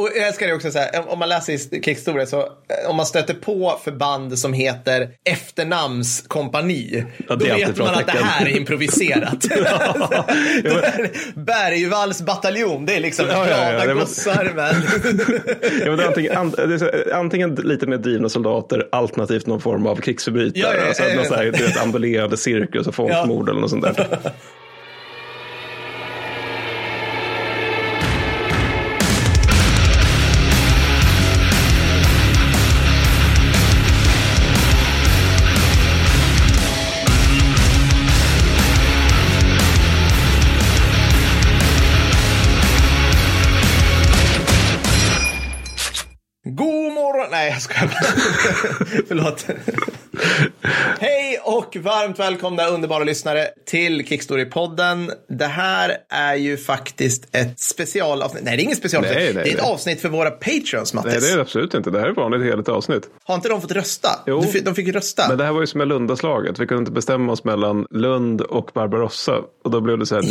Och jag älskar det också så här, om man läser krigshistoria så eh, om man stöter på förband som heter efternamnskompani, Ja, då vet man att det här är improviserat. Där Bergvalls bataljon, det är liksom Ja, ja, ja, glada det var- gossar Ja, men är antingen, an, antingen lite mer drivna soldater alternativt någon form av krigsförbrytare. Ja, ja, ja, alltså, ja, ja. någon så här, du vet, ambulerande cirkus och folkmord eller något sånt där. Jag skojar. Förlåt. Hej och varmt välkomna underbara lyssnare till Kickstory-podden. Det här är ju faktiskt ett specialavsnitt. Nej, det är inget specialavsnitt. Nej, nej, det är ett nej. avsnitt för våra patreons, Mattis. Nej, det är det absolut inte. Det här är vanligt heligt avsnitt. Har inte de fått rösta? Jo. Du De fick ju rösta. Men det här var ju som med Lundaslaget. Vi kunde inte bestämma oss mellan Lund och Barbarossa. Och då blev det så här 90-10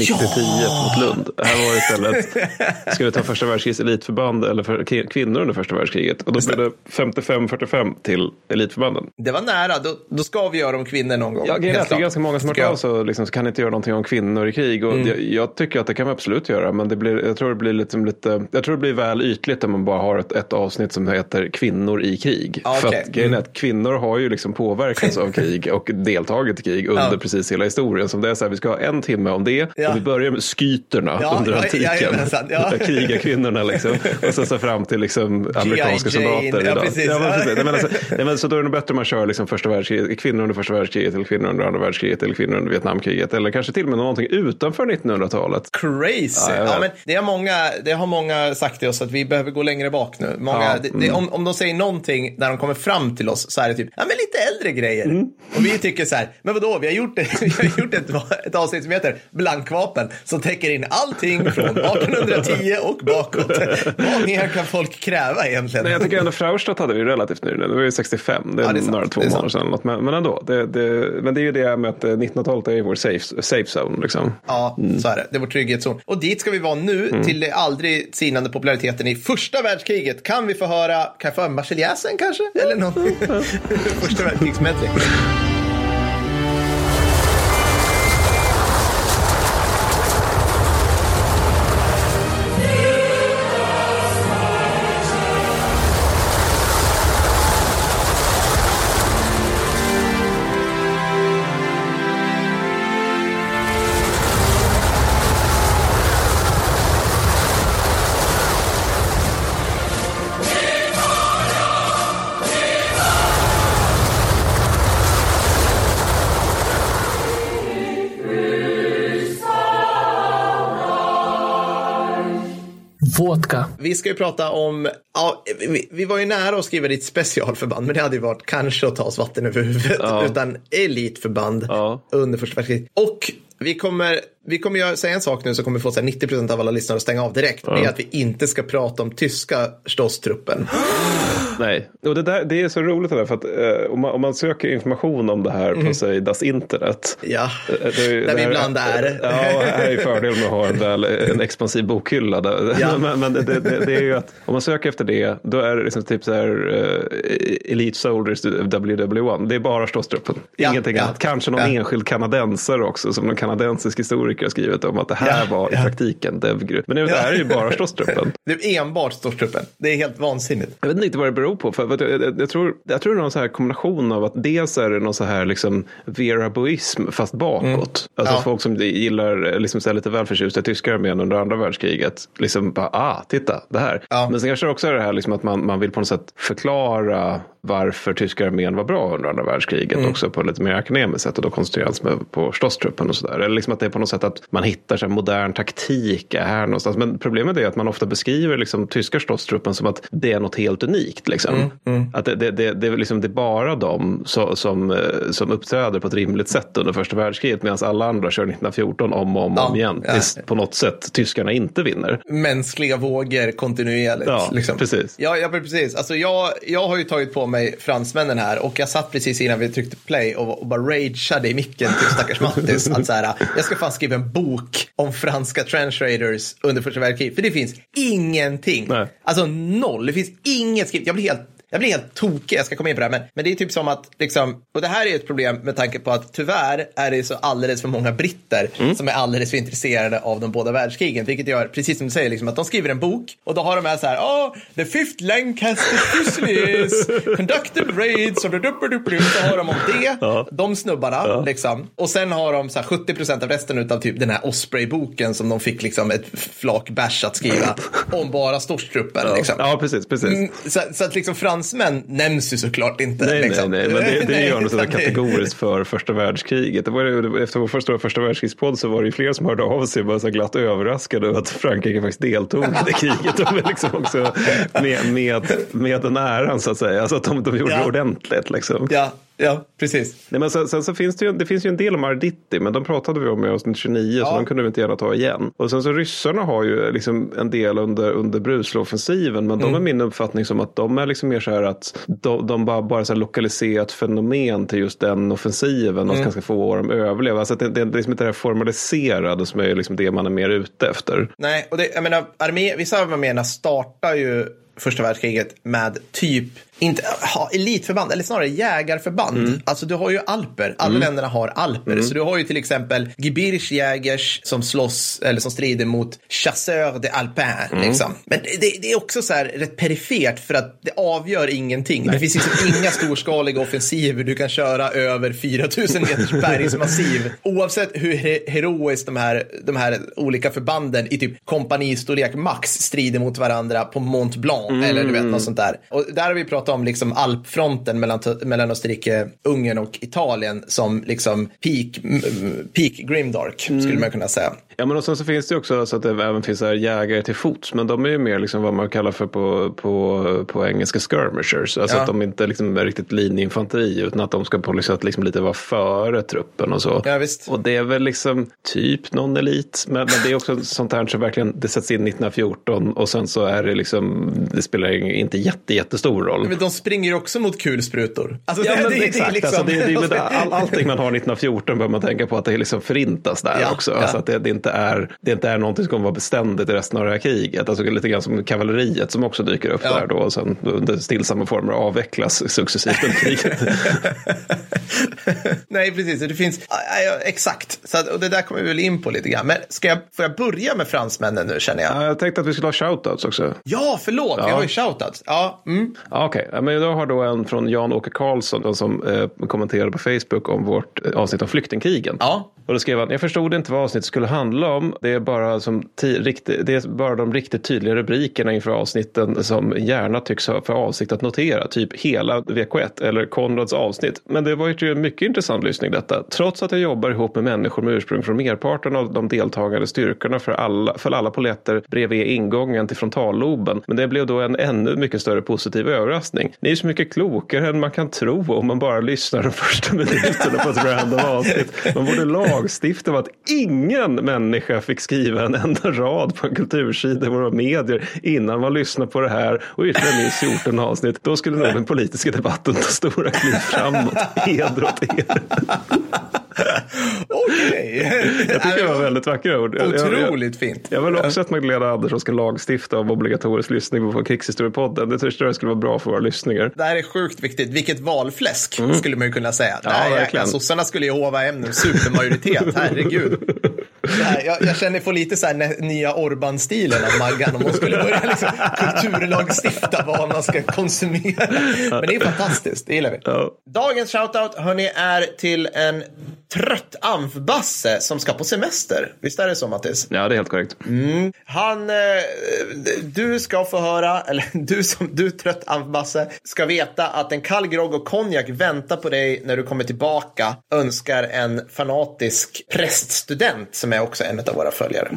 mot Lund. Det här var istället, ska vi ta första världskrigets elitförband eller för kvinnor under första världskriget? Och då blev det 55-45 till elitförbanden. Det var nära. Då, då ska vi göra om kvinnor någon gång. Ja, det är klart. ganska många som har hört av sig liksom, så kan inte göra någonting om kvinnor i krig. Och Mm. jag, jag tycker att det kan vi absolut göra. Men det blir, jag, tror det blir lite, lite, jag tror det blir väl ytligt om man bara har ett, ett avsnitt som heter kvinnor i krig. Ja, För att grejen är att kvinnor har ju liksom påverkats av krig och deltagit i krig under Ja. precis hela historien. Som det är så här, vi ska ha en timme om det. Ja. Och vi börjar med skyterna Ja, under ja, antiken. jajamensan, ja. Krigarkvinnorna liksom. Och sen så fram till liksom amerikanska soldater ja, idag. precis. Ja, men precis. Nej, men alltså, nej, men så då är det bättre om man kör liksom första världskriget, kvinnor under första världskriget eller kvinnor under andra världskriget eller kvinnor under Vietnamkriget eller kanske till och med någonting utanför 1900-talet. Crazy. Ja, Ja, men det, har många, det har många sagt till oss att vi behöver gå längre bak nu. Många, Ja, det, det, om, om de säger någonting när de kommer fram till oss så är det typ, ja men lite äldre grejer. Mm. Och vi tycker så här, men vadå, vi har gjort, vi har gjort ett, ett avsnitt som heter Blankvapen som täcker in allting från 1810 och bakåt. Vad mer kan folk kräva egentligen? Nej, jag tycker ändå Fraustadt hade vi relativt nyligen. Det var ju 65. Det är, Ja, det är några två månader sedan. eller något. Men, men ändå. Det, det, men det är ju det med att eh, 1900-talet är ju vår safe, safe zone. Liksom. Ja, så är det. Det är vår trygghetszon. Och dit ska vi vara nu Mm. till det aldrig sinande populariteten i första världskriget. Kan vi få höra, kan jag få höra Marseljäsen kanske? Eller någon första världskrigsmedley. Vodka. Vi ska ju prata om, ja, vi, vi var ju nära att skriva ditt specialförband, men det hade ju varit kanske att ta oss vatten över huvudet, Ja. utan elitförband Ja. under första världskriget. Och vi kommer, vi kommer göra, säga en sak nu som kommer få så här 90% av alla lyssnare att stänga av direkt. Det är att vi inte ska prata om tyska Stosstruppen. Nej, och det, där, det är så roligt det där för att eh, om, man, om man söker information om det här på säg das internet. Ja, eh, det är- där det vi ibland är. Ja, här är ju fördelen med att ha en, väl, en expansiv bokhylla. Där. Ja. Men, men det, det, det är ju att om man söker efter det, då är det liksom typ så här uh, Elite Soldiers WW1. Det är bara Stosstruppen. Ja, Ingenting ja, annat. Kanske någon enskild kanadensare också, som någon kanadensisk historiker har skrivit om att det här Ja, var i ja. praktiken Devgru. Men det här är ju bara Stosstruppen. Det är enbart Stosstruppen. Det är helt vansinnigt. Jag vet inte vad det beror på. För, jag, jag, jag, tror, jag tror det är någon så här kombination av att dels är det någon så här liksom veraboism fast bakåt. Alltså Ja. folk som gillar liksom så lite väl förtjusta tyska armén under andra världskriget. Liksom bara, ah, titta, det här. Men sen kanske det också är det här liksom att man, man vill på något sätt förklara varför tyska armén var bra under andra världskriget Mm. också på ett lite mer akademiskt sätt och då koncentreras man på Stosstruppen och sådär. Eller liksom att det är på något sätt att man hittar så modern taktik är här någonstans. Men problemet är att man ofta beskriver liksom tyska Stosstruppen som att det är något helt unikt. Liksom. Mm, Att det, det, det, det, är liksom, det är bara de så, som, eh, som uppträder på ett rimligt sätt under första världskriget medan alla andra kör 1914 om och om, Ja, om igen. ja. Tills på något sätt tyskarna inte vinner. Mänskliga vågor kontinuerligt. Ja, liksom. precis. Ja, ja, precis. Alltså, jag, jag har ju tagit på mig fransmännen här och jag satt precis innan vi tryckte play och, och bara rageade i micken till stackars Mattis. att så här, jag ska fan skriva en bok om franska raiders under första världskriget. För det finns ingenting. Nej. Alltså noll. Det finns inget skrivet. Jag blir helt jag blir helt tokig, jag ska komma in på det här, men, men det är typ som att, liksom, och det här är ett problem med tanke på att tyvärr är det så alldeles för många britter Mm. som är alldeles för intresserade av de båda världskrigen, vilket gör, precis som du säger, liksom, att de skriver en bok och då har de med så här, oh, the fifth Lancaster Fusiliers conducted raids och så har de om det, Ja. de snubbarna, liksom. Och sen har de så här 70 procent av resten av typ den här Osprey-boken som de fick liksom ett flak bärs att skriva om bara Storstruppen. Liksom. Ja, precis. precis. Mm, Så, så att liksom fransmän nämns ju såklart inte. Nej, liksom. nej, nej, men det, det gör något sådär kategoriskt för första världskriget. Det var, efter vår första, första världskrigspodd så var det ju fler som hörde av sig var så glatt överraskade över att Frankrike faktiskt deltog i det kriget. De liksom också med, med, med den äran så att säga. Alltså att de, de gjorde Ja. det ordentligt liksom. Ja, ja, precis. Nej, men sen, sen så finns det, ju, det finns ju en del om Arditti, men de pratade vi om i avsnitt 29, så Ja. de kunde vi inte gärna ta igen. Och sen så ryssarna har ju liksom en del under, under Bruslov-offensiven, men de är min uppfattning som att de är liksom mer så här att de, de bara, bara så lokaliserat fenomen till just den offensiven och ska få dem att överleva. Alltså att det, det är liksom inte det här formaliserade som är liksom det man är mer ute efter. Nej, och det, jag menar, armé, vissa arméerna startar ju första världskriget med typ, inte ha, elitförband, eller snarare jägarförband. Mm. Alltså du har ju alper, alla länderna har alper. Så du har ju till exempel Gebirgsjägers som slåss, eller som strider mot Chasseur de Alpin. Mm. Liksom. Men det, det är också så här rätt perifert för att det avgör ingenting. Det finns liksom inga storskaliga offensiver du kan köra över 4000 meters bergsmassiv. Oavsett hur he- heroiskt de här, de här olika förbanden i typ kompanistorlek max strider mot varandra på Mont Blanc eller du vet något sånt där. Och där har vi pratat om liksom alpfronten mellan, mellan Österrike, Ungern och Italien som liksom peak, peak grimdark skulle man kunna säga. Ja, men och sen så finns det också så att det även finns här jägare till fots. Men de är ju mer liksom vad man kallar för på, på, på engelska skirmishers. Alltså Ja. att de inte liksom är riktigt linjeinfanteri utan att de ska på liksom, liksom lite vara före truppen och så. Ja, visst. Och det är väl liksom typ någon elit. Men, men det är också sånt här som verkligen det sätts in 1914 och sen så är det liksom det spelar inte jätte, jättestor roll. Men de springer ju också mot kulsprutor. Alltså, Ja, det- men det- det exakt. liksom- alltså, det, det, all, allting man har 1914 bör man tänka på att det liksom förintas där Ja, också. ja. Alltså att det, det, inte är, det inte är någonting som kommer vara beständigt i resten av det här kriget. Alltså lite grann som kavalleriet som också dyker upp Ja. där då och sen under stillsamma former avvecklas successivt under kriget. Nej, precis. Det finns, ja, ja, exakt. Så och det där kommer vi väl in på lite grann. Men ska jag, får jag börja med fransmännen nu känner jag? Ja, jag tänkte att vi skulle ha shoutouts också. Ja, förlåt. Vi har ju shoutouts. Ja, mm. Ja, Okej, Ja, men jag har då en från Jan-Åke Karlsson som eh, kommenterade på Facebook om vårt eh, avsnitt om flyktingkrigen. ja. Och då skrev han, jag förstod inte vad avsnittet skulle handla om. Det är bara, som riktigt, det är bara de riktigt tydliga rubrikerna inför avsnitten som gärna tycks ha för avsikt att notera. Typ hela VK1 eller Konrads avsnitt. Men det var ju en mycket intressant lyssning detta. Trots att jag jobbar ihop med människor med ursprung från merparten av de deltagande styrkorna för alla, för alla poletter bredvid ingången till frontalloben. Men det blev då en ännu mycket större positiv överraskning. Ni är så mycket klokare än man kan tro om man bara lyssnar de första minuterna på ett random avsnitt. Man borde laga lagstifta om att ingen människa fick skriva en enda rad på en kultursida i våra medier innan man lyssnar på det här och ytterligare minst 14 avsnitt. Då skulle nog den politiska debatten ta stora kliv framåt. Heder åt er. Okej. Jag tycker det var väldigt vackra ord. Jag- jag- Otroligt fint. Jag vill också att Magdalena Andersson ska lagstifta om obligatorisk lyssning på Krigshistoriepodden. Det tror jag skulle vara bra för våra lyssningar. Det här är sjukt viktigt. Vilket valfläsk skulle man ju kunna säga. Mm. Ja, Nej, verkligen. sossarna skulle ju hova hem nu. Supermajoritet, herregud. Här, jag, jag känner få lite så här nya Orban-stilen av Maggan om hon skulle börja liksom kulturlagstifta vad man ska konsumera. Men det är fantastiskt, det gillar vi. Dagens shoutout hörni, är till en trött amfbasse som ska på semester. Visst är det så Mattis? Ja, det är helt korrekt. Han, eh, du ska få höra, eller du som du trött amfbasse, ska veta att en kall grogg och konjak väntar på dig när du kommer tillbaka. Önskar en fanatisk präststudent som är också en av våra följare.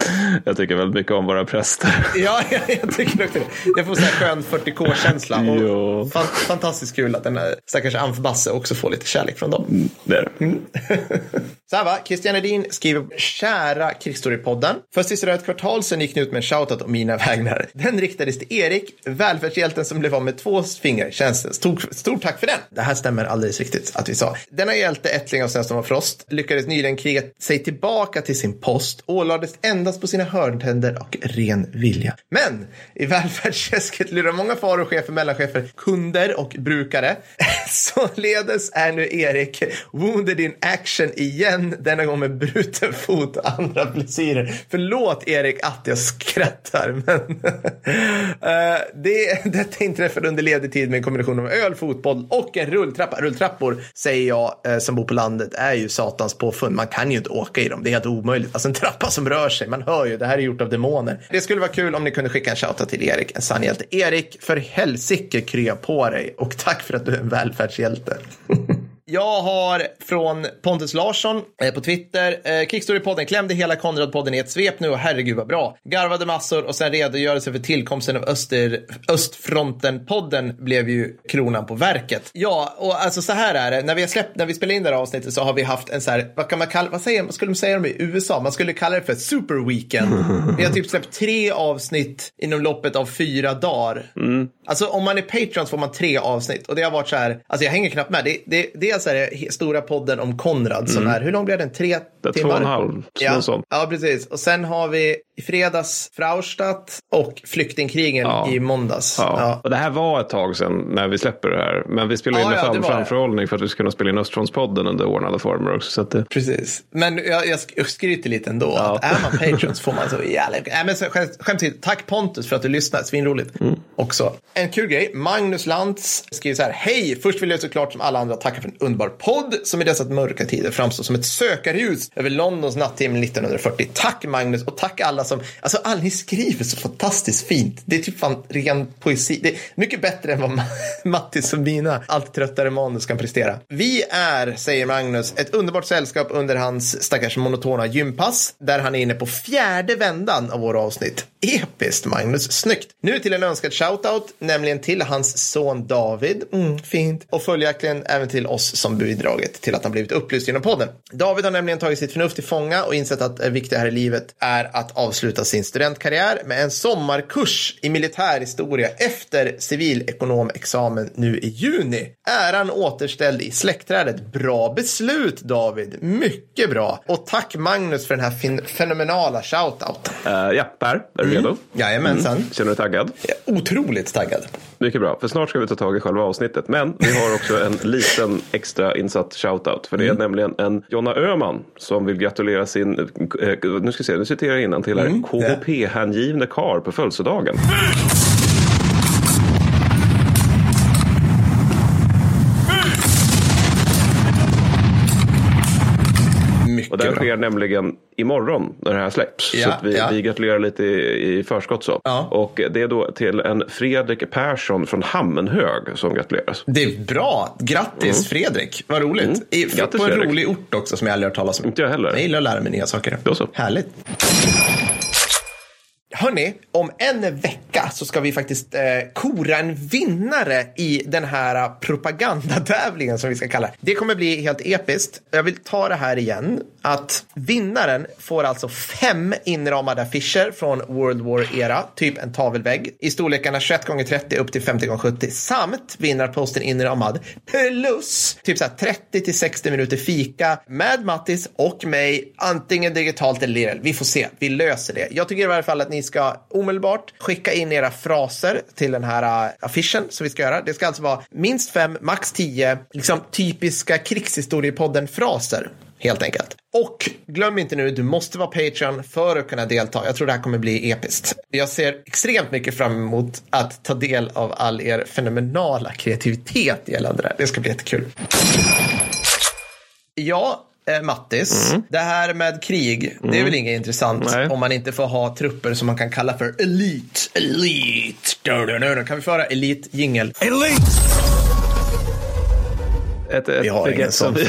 Jag tycker väldigt mycket om våra präster. Ja, jag, jag tycker också det. Jag får så här skön 40k-känsla. Och fan, fantastiskt kul att den här stackars amfbasse också får lite kärlek från dem. Det är det. Så här va, Christian Edin skriver kära Krigsstorypodden. För sista ett kvartal sedan gick ni ut med en shoutout om mina vägnar. Den riktades till Erik, välfärdshjälten som blev av med två fingrar. Känns det. Stort, stort tack för den. Det här stämmer alldeles riktigt att vi sa. Denna hjälte, ättling av Snöstorm och Frost, lyckades nyligen kriga sig tillbaka till sin podd post ålades endast på sina hörntänder och ren vilja. Men i välfärdsträsket lurar många farochefer, mellanchefer, kunder och brukare. Således är nu Erik wounded in action igen, denna gång med bruten fot och andra blessyrer. Förlåt Erik att jag skrattar, men uh, det, detta inträffade under ledig tid med en kombination av öl, fotboll och en rulltrappa. Rulltrappor, säger jag uh, som bor på landet, är ju satans påfund. Man kan ju inte åka i dem, det är helt omöjligt. Alltså en trappa som rör sig, man hör ju, det här är gjort av demoner. Det skulle vara kul om ni kunde skicka en shoutout till Erik, en sann hjälte. Erik, för helsike krya på dig och tack för att du är en välfärdshjälte. Jag har från Pontus Larsson eh, på Twitter. Eh, Kickstory-podden klämde hela Konrad-podden i ett svep nu och herregud vad bra. Garvade massor och sen redogörelse för tillkomsten av Öster, Östfronten-podden blev ju kronan på verket. Ja, och alltså så här är det. När vi, har släppt, när vi spelar in det här avsnittet så har vi haft en så här, vad kan man kalla, vad säger, vad skulle man säga om i USA? Man skulle kalla det för super weekend. Vi har typ släppt tre avsnitt inom loppet av fyra dagar. Mm. Alltså om man är Patreon så får man tre avsnitt och det har varit så här, alltså jag hänger knappt med. Det, det, det är alltså här, stora podden om Konrad som mm. är, hur lång blev den? Tre timmar? Två och en halv, ja. sånt. Ja, precis. Och sen har vi i fredags Fraustadt och flyktingkrigen ja. i måndags. Ja. ja. Och det här var ett tag sedan när vi släpper det här. Men vi spelar in med fram, framförhållning för att vi ska kunna spela in Östfrontspodden under ordnade former också. Så att det... Precis. Men jag, jag skryter lite ändå. Ja. Att är man Patreon så får man så jävla... Nej, men skämt till. Tack Pontus för att du lyssnar. Svinroligt mm. också. En kul grej. Magnus Lantz skriver så här. Hej! Först vill jag såklart som alla andra tacka för en underbar podd som i dessa mörka tider framstår som ett sökarljus över Londons nattimme 1940. Tack Magnus och tack alla som, alltså alla ni skriver så fantastiskt fint. Det är typ fan ren poesi. Det är mycket bättre än vad Mattis och mina allt tröttare manus kan prestera. Vi är, säger Magnus, ett underbart sällskap under hans stackars monotona gympass där han är inne på fjärde vändan av våra avsnitt. Episkt Magnus, snyggt. Nu till en önskad shoutout, nämligen till hans son David. Mm, fint. Och följaktligen även till oss som bidragit till att han blivit upplyst genom podden. David har nämligen tagit sitt förnuft till fånga och insett att det viktiga här i livet är att avsluta sin studentkarriär med en sommarkurs i militärhistoria efter civilekonomexamen nu i juni. Äran återställd i släktträdet. Bra beslut David, mycket bra. Och tack Magnus för den här fenomenala shoutouten. Uh, ja, Per, är du mm. redo? Jajamensan. Mm. Känner du dig taggad? Ja, otroligt taggad. Mycket bra, för snart ska vi ta tag i själva avsnittet. Men vi har också en liten extra insatt shoutout. För det är mm. nämligen en Jonna Öman som vill gratulera sin, eh, nu ska vi se, nu citerar jag innan till här, mm. KHP-hängivne kar på födelsedagen. Och det sker nämligen imorgon när det här släpps. Ja, så vi, ja. vi gratulerar lite i, i förskott så. Ja. Och det är då till en Fredrik Persson från Hammenhög som gratuleras. Det är bra. Grattis mm. Fredrik. Vad roligt. Mm. I, Grattis, på en Fredrik. rolig ort också som jag aldrig hört talas om. Inte jag heller. Jag gillar att lära mig nya saker. Då så. Härligt. Hörni, om en vecka så ska vi faktiskt eh, kora en vinnare i den här eh, propagandatävlingen som vi ska kalla det. kommer bli helt episkt. Jag vill ta det här igen. Att vinnaren får alltså fem inramade affischer från World War-era, typ en tavelvägg, i storlekarna 21 x 30 upp till 50 x 70 samt vinnarposten inramad plus typ så 30 till 60 minuter fika med Mattis och mig, antingen digitalt eller IRL. Vi får se, vi löser det. Jag tycker i alla fall att ni ska omedelbart skicka in era fraser till den här äh, affischen som vi ska göra. Det ska alltså vara minst fem, max tio, liksom typiska krigshistoriepodden-fraser helt enkelt. Och glöm inte nu, du måste vara Patreon för att kunna delta. Jag tror det här kommer bli episkt. Jag ser extremt mycket fram emot att ta del av all er fenomenala kreativitet gällande det här. Det ska bli jättekul. Ja, eh, Mattis, mm. det här med krig, mm. det är mm. väl inget intressant Nej. om man inte får ha trupper som man kan kalla för elit. Elit. Kan vi föra elit-jingel? Elite! Ett, ett vi har begrepp som vi,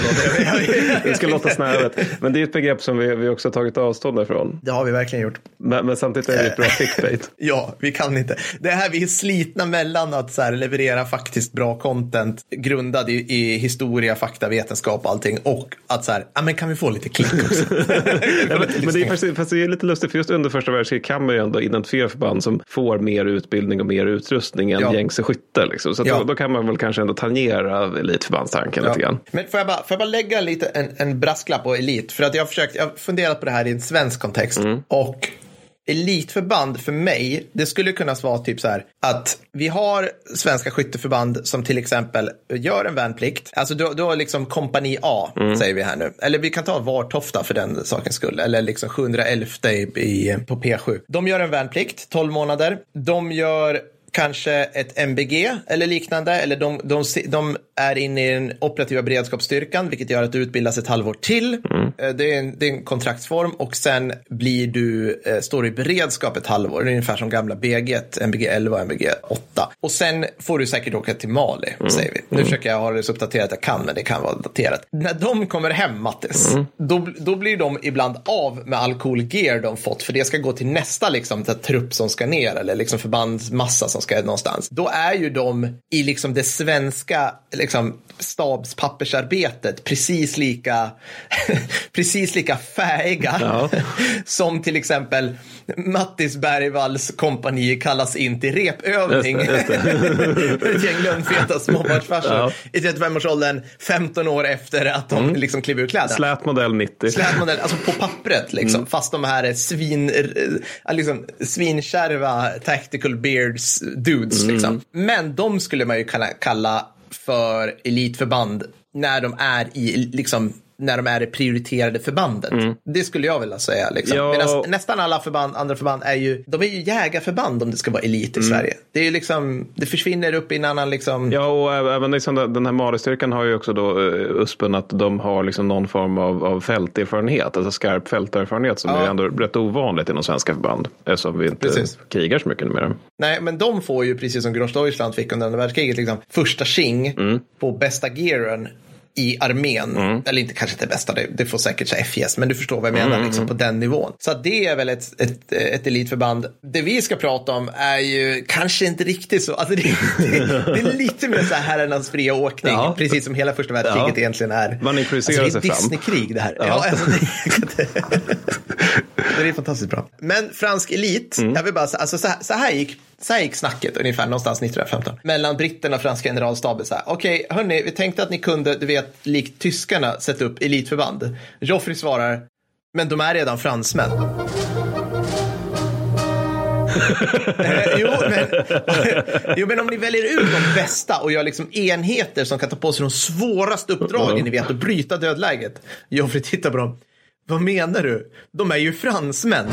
vi ska låta snävet. Men det är ett begrepp som vi, vi också tagit avstånd ifrån. Det har vi verkligen gjort. Men, men samtidigt är det ett bra clickbait. ja, vi kan inte. Det här vi är slitna mellan att så här, leverera faktiskt bra content grundad i, i historia, fakta, vetenskap och allting och att så här, ja men kan vi få lite klick också? ja, men, men det är faktiskt, fast det är lite lustigt för just under första världskriget kan man ju ändå identifiera förband som får mer utbildning och mer utrustning än ja. gängse skytte. Liksom. Så ja. då, då, kan man väl kanske ändå tangera elitförbandstanken tanken lite grann. Men får jag bara, får jag bara lägga lite en, en brasklapp på elit? För att jag har försökt, jag har funderat på det här i en svensk kontext. Mm. Och elitförband för mig, det skulle kunna vara typ så här att vi har svenska skytteförband som till exempel gör en värnplikt. Alltså då, då liksom kompani A Mm. säger vi här nu. Eller vi kan ta Vartofta för den sakens skull. Eller liksom 711 i, i, på P7. De gör en värnplikt, 12 månader. De gör kanske ett MBG eller liknande. Eller de, de, de är inne i den operativa beredskapsstyrkan, vilket gör att du utbildas ett halvår till. Eh, Det, är en, det är en kontraktsform och sen blir du, eh, står du i beredskap ett halvår. Ungefär som gamla BG, MBG 11 och MBG 8. Och sen får du säkert åka till Mali, säger vi. Nu försöker jag ha det så uppdaterat jag kan, men det kan vara daterat. När de kommer hem, Mattis, då, då blir de ibland av med all cool gear de fått, för det ska gå till nästa liksom, trupp som ska ner, eller liksom förbandsmassa som ska någonstans. Då är ju de i liksom det svenska liksom, stabspappersarbetet precis lika, precis lika fähiga Ja. som till exempel Mattis Bergvalls kompani kallas in till repövning. Just det, just Ett gäng lönnfeta småbarnsfarsor Ja. i 35-årsåldern, 15 år efter att de liksom klev ur kläderna. Slät modell 90. Slät modell, alltså på pappret liksom. Fast de här är svin, äh, liksom, svinkärva tactical beards dudes liksom. Men de skulle man ju kunna kalla för elitförband när de är i liksom när de är det prioriterade förbandet. Det skulle jag vilja säga. Liksom. Ja. Medan nästan alla förband, andra förband är ju, de är ju jägarförband om det ska vara elit i Sverige. Det är ju liksom, det försvinner upp i en annan liksom, Ja, och även liksom den här Malistyrkan har ju också då uh, USPen att de har liksom någon form av, av fälterfarenhet, alltså skarp fälterfarenhet som Ja. är ändå rätt ovanligt inom svenska förband. Eftersom vi inte Precis. krigar så mycket numera. Nej, men de får ju precis som Gross Deutschland fick under andra världskriget liksom, första tjing på bästa gearen i armén. Eller inte kanske inte bästa, det, det får säkert här FJS, men du förstår vad jag menar liksom, på den nivån. Så det är väl ett, ett, ett elitförband. Det vi ska prata om är ju kanske inte riktigt så, alltså det, det, det är lite mer så här herrarnas fria åkning, Ja. precis som hela första världskriget Ja. egentligen är. Man improviserar alltså, det är sig fram. Disney-krig det här. Ja. Ja. alltså, det, det är fantastiskt bra. Men fransk elit, jag vill bara säga, alltså, så, här, så här gick så här gick snacket ungefär någonstans 1915. Mellan britterna och franska generalstaben. så här, Okej, hörni, vi tänkte att ni kunde, du vet, likt tyskarna, sätta upp elitförband. Joffrey svarar, men de är redan fransmän. Eh, jo, men, jo, men om ni väljer ut de bästa och gör liksom enheter som kan ta på sig de svåraste uppdragen, ni vet, och bryta dödläget. Joffrey tittar på dem. Vad menar du? De är ju fransmän.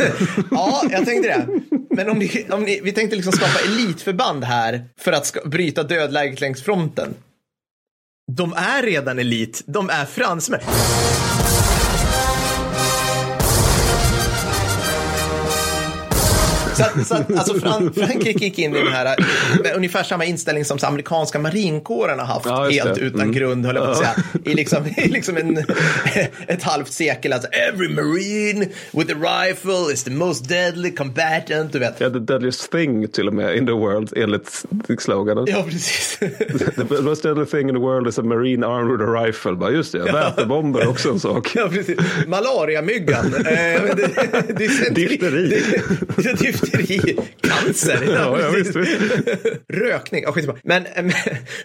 ja, jag tänkte det. Men om ni, om ni, vi tänkte liksom skapa elitförband här för att ska, bryta dödläget längs fronten. De är redan elit. De är fransmän. Så, att- så att, alltså Fran, Frankrike gick in i den här ungefär samma inställning som amerikanska marinkåren har haft. Ja, helt utan Mm. grund, höll jag på att säga. I liksom, i liksom en, ett halvt sekel. Alltså, every marine with a rifle is the most deadly combatant. Du vet. Ja, the deadliest thing till och med in the world enligt sloganen. Ja, precis. The most deadly thing in the world is a marine armed with a rifle. Bara, just det, vätebomber är också en sak. Ja, precis. Malariamyggan. Eh. Difteri. Det, det, difteri. Cancer. Ja, ja, visst, visst. Rökning. Ja, skitsamma. men,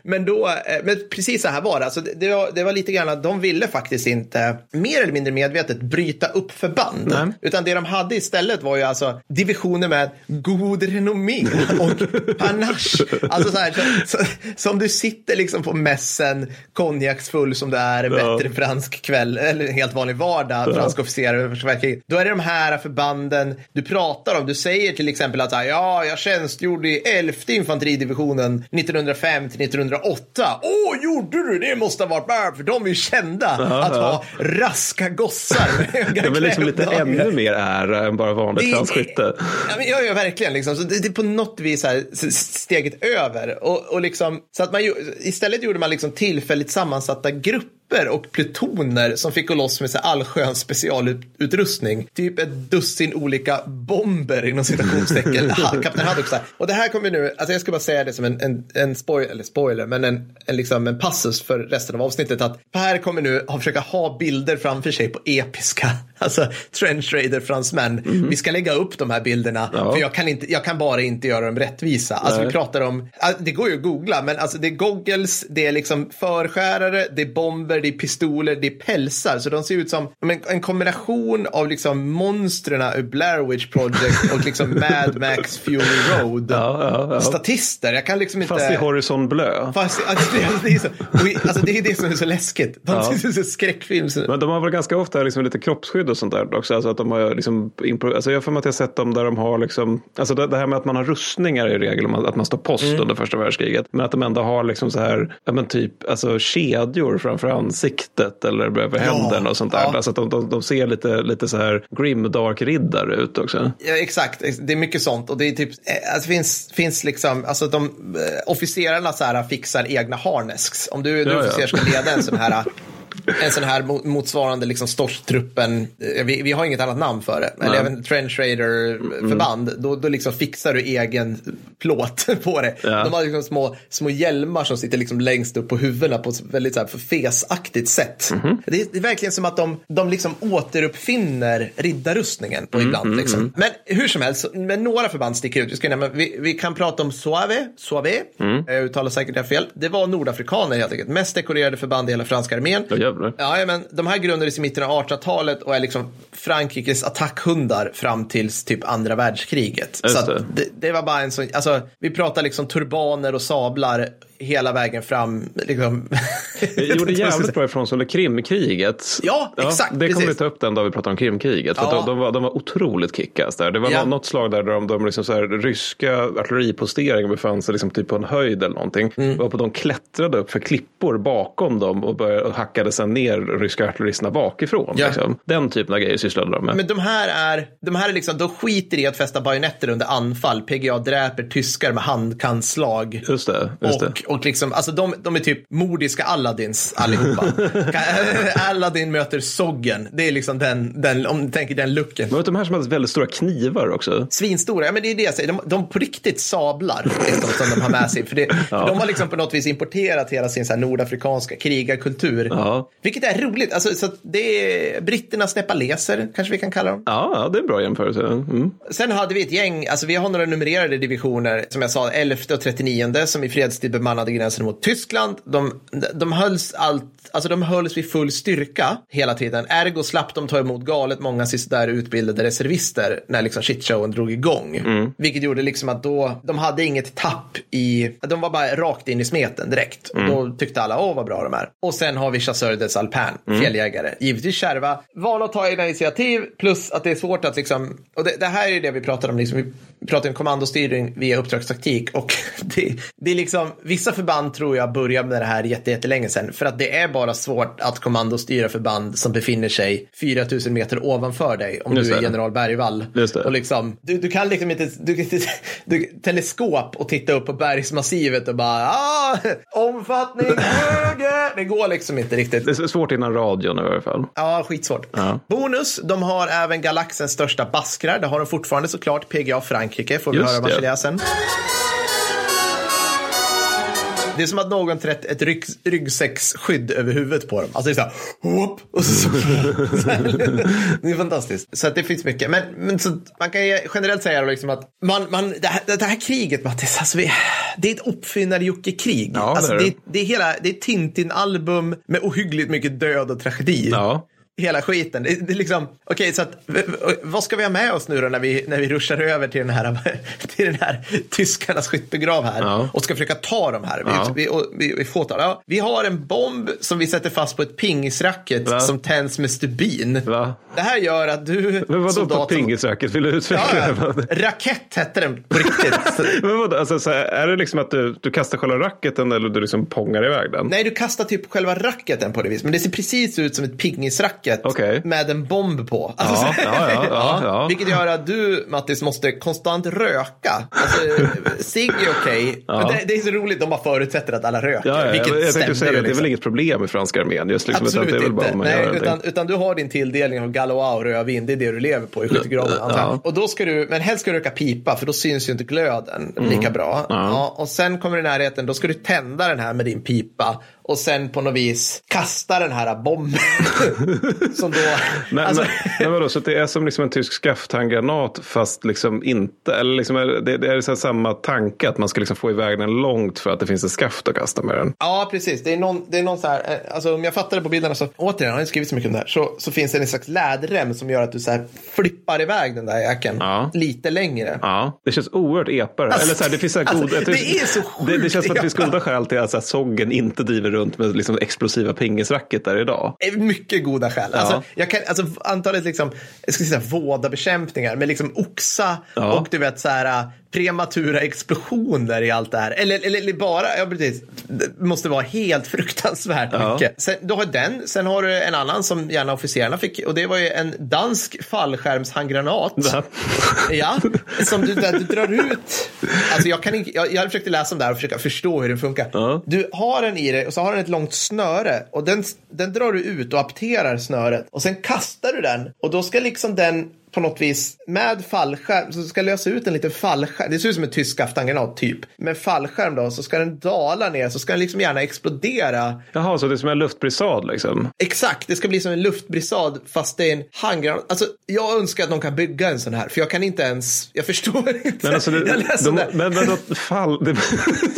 men, då, eh, men precis så här var det. Alltså, det, var, det var lite grann att de ville faktiskt inte, mer eller mindre medvetet, bryta upp förband. Nej. Utan det de hade istället var ju alltså divisioner med god renommé och panache. Alltså så här, så, så, som du sitter liksom på mässen, konjaksfull som du är, en Ja. bättre fransk kväll, eller en helt vanlig vardag, fransk officer över första världskriget. Då är det de här förbanden du pratar om. Du säger till exempel att ja, jag tjänstgjorde i 11 infanteridivisionen 1905 till 1908. Åh, gjorde du? Det måste ha varit bra, för de är ju kända att ha raska gossar med Det är väl liksom lite ännu mer ära än bara vanligt fransk skytte. Ja, ja, ja, verkligen. Liksom. Så det, det är på något vis här, steget över. Och, och liksom, så att man, istället gjorde man liksom tillfälligt sammansatta grupper och plutoner som fick gå loss med här allsköns specialutrustning. Typ ett dussin olika bomber inom citationstecken. Kapten Haddock så här. Och det här kommer nu, alltså jag ska bara säga det som en, en, en spoiler, eller spoiler, men en, en, liksom en passus för resten av avsnittet. Att Per kommer nu ha försöka ha bilder framför sig på episka alltså trench raider fransmän. Vi ska lägga upp de här bilderna Ja. för jag kan, inte, jag kan bara inte göra dem rättvisa. Alltså Nej. vi pratar om, ah, det går ju att googla, men alltså det är goggles, det är liksom förskärare, det är bomber, det är pistoler, det är pälsar. Så de ser ut som en, kombination av liksom monstren ur Blair Witch Project och liksom Mad Max Fury Road. Ja, ja. Statister, jag kan liksom inte... Fast i Horizon Blö. Fast, alltså, det, är så, alltså, det är det som är så läskigt. De Ja. ser ut som skräckfilm. Men de har väl ganska ofta liksom lite kroppsskydd och sånt där också. Alltså att de har liksom alltså jag har för mig att jag sett dem där de har liksom, alltså det, det här med att man har rustningar i regel, att man står post Mm. under första världskriget. Men att de ändå har liksom så här, ja men typ, alltså kedjor framför ansiktet eller över händerna och sånt där. ja. Alltså att de, de, de ser lite, lite så här grimdark riddare ut också. Ja, exakt, det är mycket sånt och det är typ, eh, alltså, finns, finns liksom, alltså de eh, officerarna så här fixar egna harnesks. Om du, du Ja, ja. officer ska leda en sån här en sån här mo- motsvarande liksom Storstruppen, eh, vi, vi har inget annat namn för det, eller även Trench Raider förband, då, då liksom fixar du egen plåt på det. Ja. De har liksom små, små hjälmar som sitter liksom längst upp på huvudena på ett väldigt så här fesaktigt sätt. Det, är, det är verkligen som att de, de liksom återuppfinner riddarrustningen på ibland. Liksom. Men hur som helst, men några förband sticker ut. Vi, ska nämna, vi, vi kan prata om Soave, Soave, jag uttalar säkert det fel. Det var nordafrikaner helt enkelt. Mest dekorerade förband i hela franska armén. Ja jävlar. Ja, men de här grundades i mitten av 1800-talet och är liksom Frankrikes attackhundar fram tills typ andra världskriget. Just så det. det, det var bara en sån, alltså vi pratar liksom turbaner och sablar hela vägen fram. Liksom. Gjorde jävligt bra ifrån sig under Krimkriget. Ja, exakt, Det kommer vi ta upp den dag vi pratar om Krimkriget. För Ja. de, de, var, de var otroligt kickass där. Det var Ja. nå- något slag där de, de liksom så här, ryska artilleriposteringar befann sig liksom typ på en höjd eller någonting. Mm. Varpå de klättrade upp för klippor bakom dem och, började, och hackade sen ner ryska artilleristerna bakifrån. Ja. Liksom. Den typen av grejer sysslade de med. Men de här är, de här är liksom, de skiter i att fästa bajonetter under anfall. PGA dräper tyskar med handkantslag. Just det. Just det. Och, liksom, alltså de, de är typ mordiska Aladdins allihopa. Aladdin möter Soggen. Det är liksom den, den om du tänker den looken. Men de här som hade väldigt stora knivar också. Svinstora, ja men det är det jag säger. De, de på riktigt sablar liksom, som de har med sig. För, det, för de har liksom på något vis importerat hela sin så här, nordafrikanska krigarkultur. Ja. Vilket är roligt. Alltså, så det är britternas nepaleser, kanske vi kan kalla dem. Ja, det är en bra jämförelse. Mm. Sen hade vi ett gäng, alltså vi har några numrerade divisioner, som jag sa, 11 och 39 som i fredstid hade gränsen mot Tyskland. De, de hölls allt, alltså de hölls vid full styrka hela tiden. Ergo slapp de ta emot galet många där utbildade reservister när liksom shitshowen drog igång. Vilket gjorde liksom att då, de hade inget tapp i, de var bara rakt in i smeten direkt. Och då tyckte alla, åh vad bra de är. Och sen har vi Chasseur des Alpins, fjälljägare. Givetvis kärva, vana att ta egna initiativ, plus att det är svårt att liksom, och det, det här är det vi pratar om, liksom, vi pratar om kommandostyrning via uppdragstaktik och det, det är liksom, vissa förband tror jag börjar med det här jätte- jättelänge sedan, för att det är bara svårt att kommandostyra förband som befinner sig 4000 meter ovanför dig om Just du är det. general Bergvall. Och liksom, du, du kan liksom inte, du du, teleskop och titta upp på bergsmassivet och bara, ah, omfattning höger. Det går liksom inte riktigt. Det är svårt innan radion i alla fall. Ja, skitsvårt. Ja. Bonus, de har även galaxens största baskrar. Det har de fortfarande såklart. PGA Frankrike, får vi Just höra det. Marseljäsen. Det är som att någon trätt ett rygg, ryggsäcksskydd över huvudet på dem. Alltså det är så här, whoop, och så, så, så här, Det är fantastiskt. Så att det finns mycket. Men, men så, man kan ju generellt säga liksom att man, man, det, här, det här kriget, Mattis, alltså vi, det är ett uppfinnar-Jocke-krig. Ja, det alltså är det, det. är- det är hela, det är Tintin-album med ohyggligt mycket död och tragedi Ja. Hela skiten. Det, det liksom, okej, så att, vad ska vi ha med oss nu då när vi, när vi ruschar över till den här, till den här tyskarnas skyttegrav här Ja. och ska försöka ta dem här. Vi, Ja. vi, vi, vi, får ta, ja, vi har en bomb som vi sätter fast på ett pingisracket Va? som tänds med stubin. Va? Det här gör att du, Men vadå på soldat som- pingisracket? Vill du utveckla det? Rakett hette den på riktigt. Men vadå, alltså, så här, är det liksom att du, du kastar själva racketen eller du liksom pongar iväg den? Nej, du kastar typ själva racketen på det vis. Men det ser precis ut som ett pingisracket Okej. med en bomb på. Ja, så- ja, ja, ja, ja. Vilket gör att du, Mattis, måste konstant röka. Alltså, cigg är okej. Ja. Men det, det är så roligt, de bara förutsätter att alla röker. Ja, ja, vilket jag, jag stämmer säga att det är liksom. väl inget problem i franska armén. Just liksom, utan Absolut bara inte. Nej, utan, utan du har din tilldelning av Galois och rödvin. Det är det du lever på i skyttegraven. Ja. antar jag. Och då ska du, men helst ska du röka pipa för då syns ju inte glöden lika bra. Mm. Ja. Ja, och sen kommer du i närheten, då ska du tända den här med din pipa. Och sen på något vis kasta den här bomben. som då, Men, alltså, men, men vadå, så det är som liksom en tysk skafthandgranat fast liksom inte, eller liksom är det, det är så samma tanke att man ska liksom få iväg den långt för att det finns ett skaft att kasta med den. Ja, precis. Det är någon, det är någon så här, eh, alltså om jag fattar det på bilderna så, återigen, jag har inte skrivit så mycket om det här, så, så finns det en slags läderrem som gör att du så här flippar iväg den där jäkeln Ja. lite längre. Ja, det känns oerhört epare. Alltså, Eller så här, det, finns så här alltså, goda, det är så det, det känns som att det finns sjukt goda skäl till att så här, Soggen inte driver runt med liksom explosiva pingisracket där idag. Mycket goda skäl. Alltså, jag kan, alltså, antalet liksom, jag ska säga vådabekämpningar med liksom oxa Ja. och du vet så här prematura explosioner i allt det här. Eller, eller, eller bara, ja precis, det måste vara helt fruktansvärt Ja. mycket. Sen, du har den, sen har du en annan som gärna officerarna fick och det var ju en dansk fallskärmshandgranat. Va? Ja, som du, där, du drar ut. Alltså jag, kan inte, jag, jag försökte läsa om det här och försöka förstå hur den funkar. Ja. Du har den i dig och så har den ett långt snöre och den, den drar du ut och apterar snöret och sen kastar du den och då ska liksom den på något vis med fallskärm så ska lösa ut en liten fallskärm. Det ser ut som en tysk skaftangranat typ. Med fallskärm då så ska den dala ner så ska den liksom gärna explodera. Jaha, så det är som en luftbrisad liksom? Exakt, det ska bli som en luftbrisad fast det är en handgranat. Alltså jag önskar att någon kan bygga en sån här för jag kan inte ens, jag förstår inte. Men alltså, det, jag läser de, det. men vadå, fall... Det,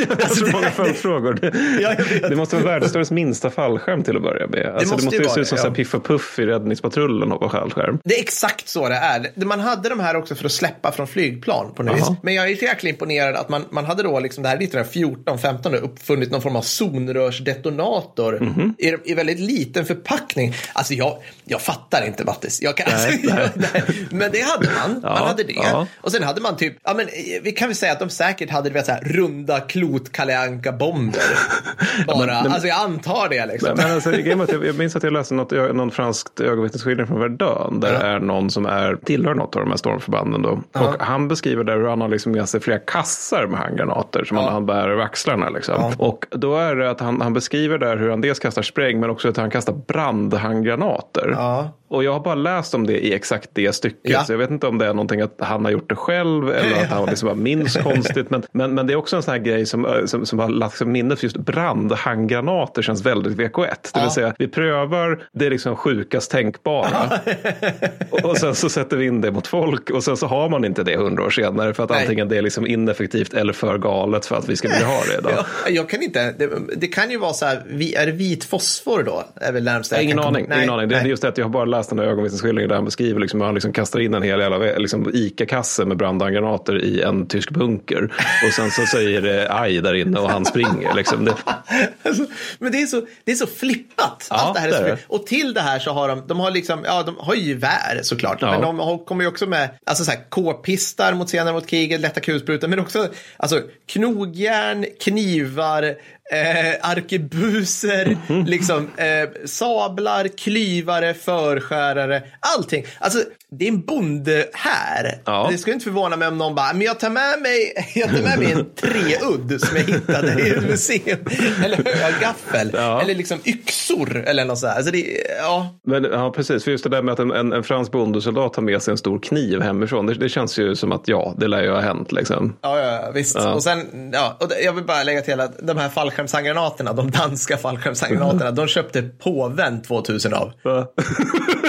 jag har så det- många följdfrågor. Det, Ja, det måste vara världshistoriens minsta fallskärm till att börja med. Alltså, det måste måste ju se ut som det, ja. Piff och Puff i Räddningspatrullen hoppar fallskärm. Det är exakt så det är. Man hade de här också för att släppa från flygplan på något vis. Men jag är så jäkla imponerad att man, man hade då, liksom, det här är 1914-15, uppfunnit någon form av zonrörsdetonator Mhm. i, i väldigt liten förpackning. Alltså jag, jag fattar inte Mattis. Jag kan, Nej, alltså, nej. jag. Men det hade man. Ja, man hade det. ja. Och sen hade man typ, ja men eh, vi kan väl säga att de säkert hade vet, så här, runda klot Kalle Anka-bomber. Bara, men- alltså jag antar det liksom. Men alltså, är att jag, minns att jag läste något, någon franskt ögonvittnesskildring från Verdun. Där Ja. det är någon som är, tillhör något av de här stormförbanden. Då. Och han beskriver där hur han har liksom med sig flera kassar med handgranater som han, han bär över axlarna. Liksom. Och då är det att han, han beskriver där hur han dels kastar spräng men också att han kastar brandhandgranater. Ja. Och jag har bara läst om det i exakt det stycket. Ja. Så jag vet inte om det är någonting att han har gjort det själv eller att han liksom bara minns konstigt. Men, men, men det är också en sån här grej som, som, som har lagt sig minnet. För just brandhandgranater känns väldigt VK1. Det vill säga vi prövar det liksom sjukast tänkbara. och, och sen så sätter vi in det mot folk och sen så har man inte det hundra år senare. För att Nej. antingen det är liksom ineffektivt eller för galet för att vi ska vilja ha det idag. Ja, jag kan inte. Det, det kan ju vara så här, vi- är det vit fosfor då? Är väl närmast Jag har ingen aning. Nej, ingen aning. Det är nej. just det att jag har bara läst den där ögonvittnesskildringen där han beskriver liksom, hur han liksom kastar in en hel jävla liksom, ICA-kasse med brandhandgranater i en tysk bunker. Och sen så säger det aj där inne och han springer. Liksom. Det, Alltså, men det är så, det är så flippat. Ja, Allt det här är så flippat. Och till det här så har de, de har liksom, ja de har ju gevär såklart. Ja. Men de har, kommer ju också med, alltså så här, k-pistar mot senare mot kriget, lätta kulsprutor. Men också, alltså knogjärn, knivar, eh, arkebuser, Mhm. liksom eh, sablar, klyvare, förskärare, allting. Alltså det är en bonde här. Ja. Det skulle inte förvåna mig om någon bara, men jag tar med mig, jag tar med mig en treudd som jag hittade i ett museum. Eller högaffel. Ja. Eller liksom yxor eller något sådär. Alltså det, ja. men ja, precis. För just det där med att en, en, en fransk bondesoldat tar med sig en stor kniv hemifrån. Det, det känns ju som att ja, det lär ju ha hänt. Liksom. Ja, ja, ja, visst. Ja. Och sen, ja, och jag vill bara lägga till att de här fallskärmshandgranaterna, de danska fallskärmshandgranaterna, de köpte påven 2000 av. Va?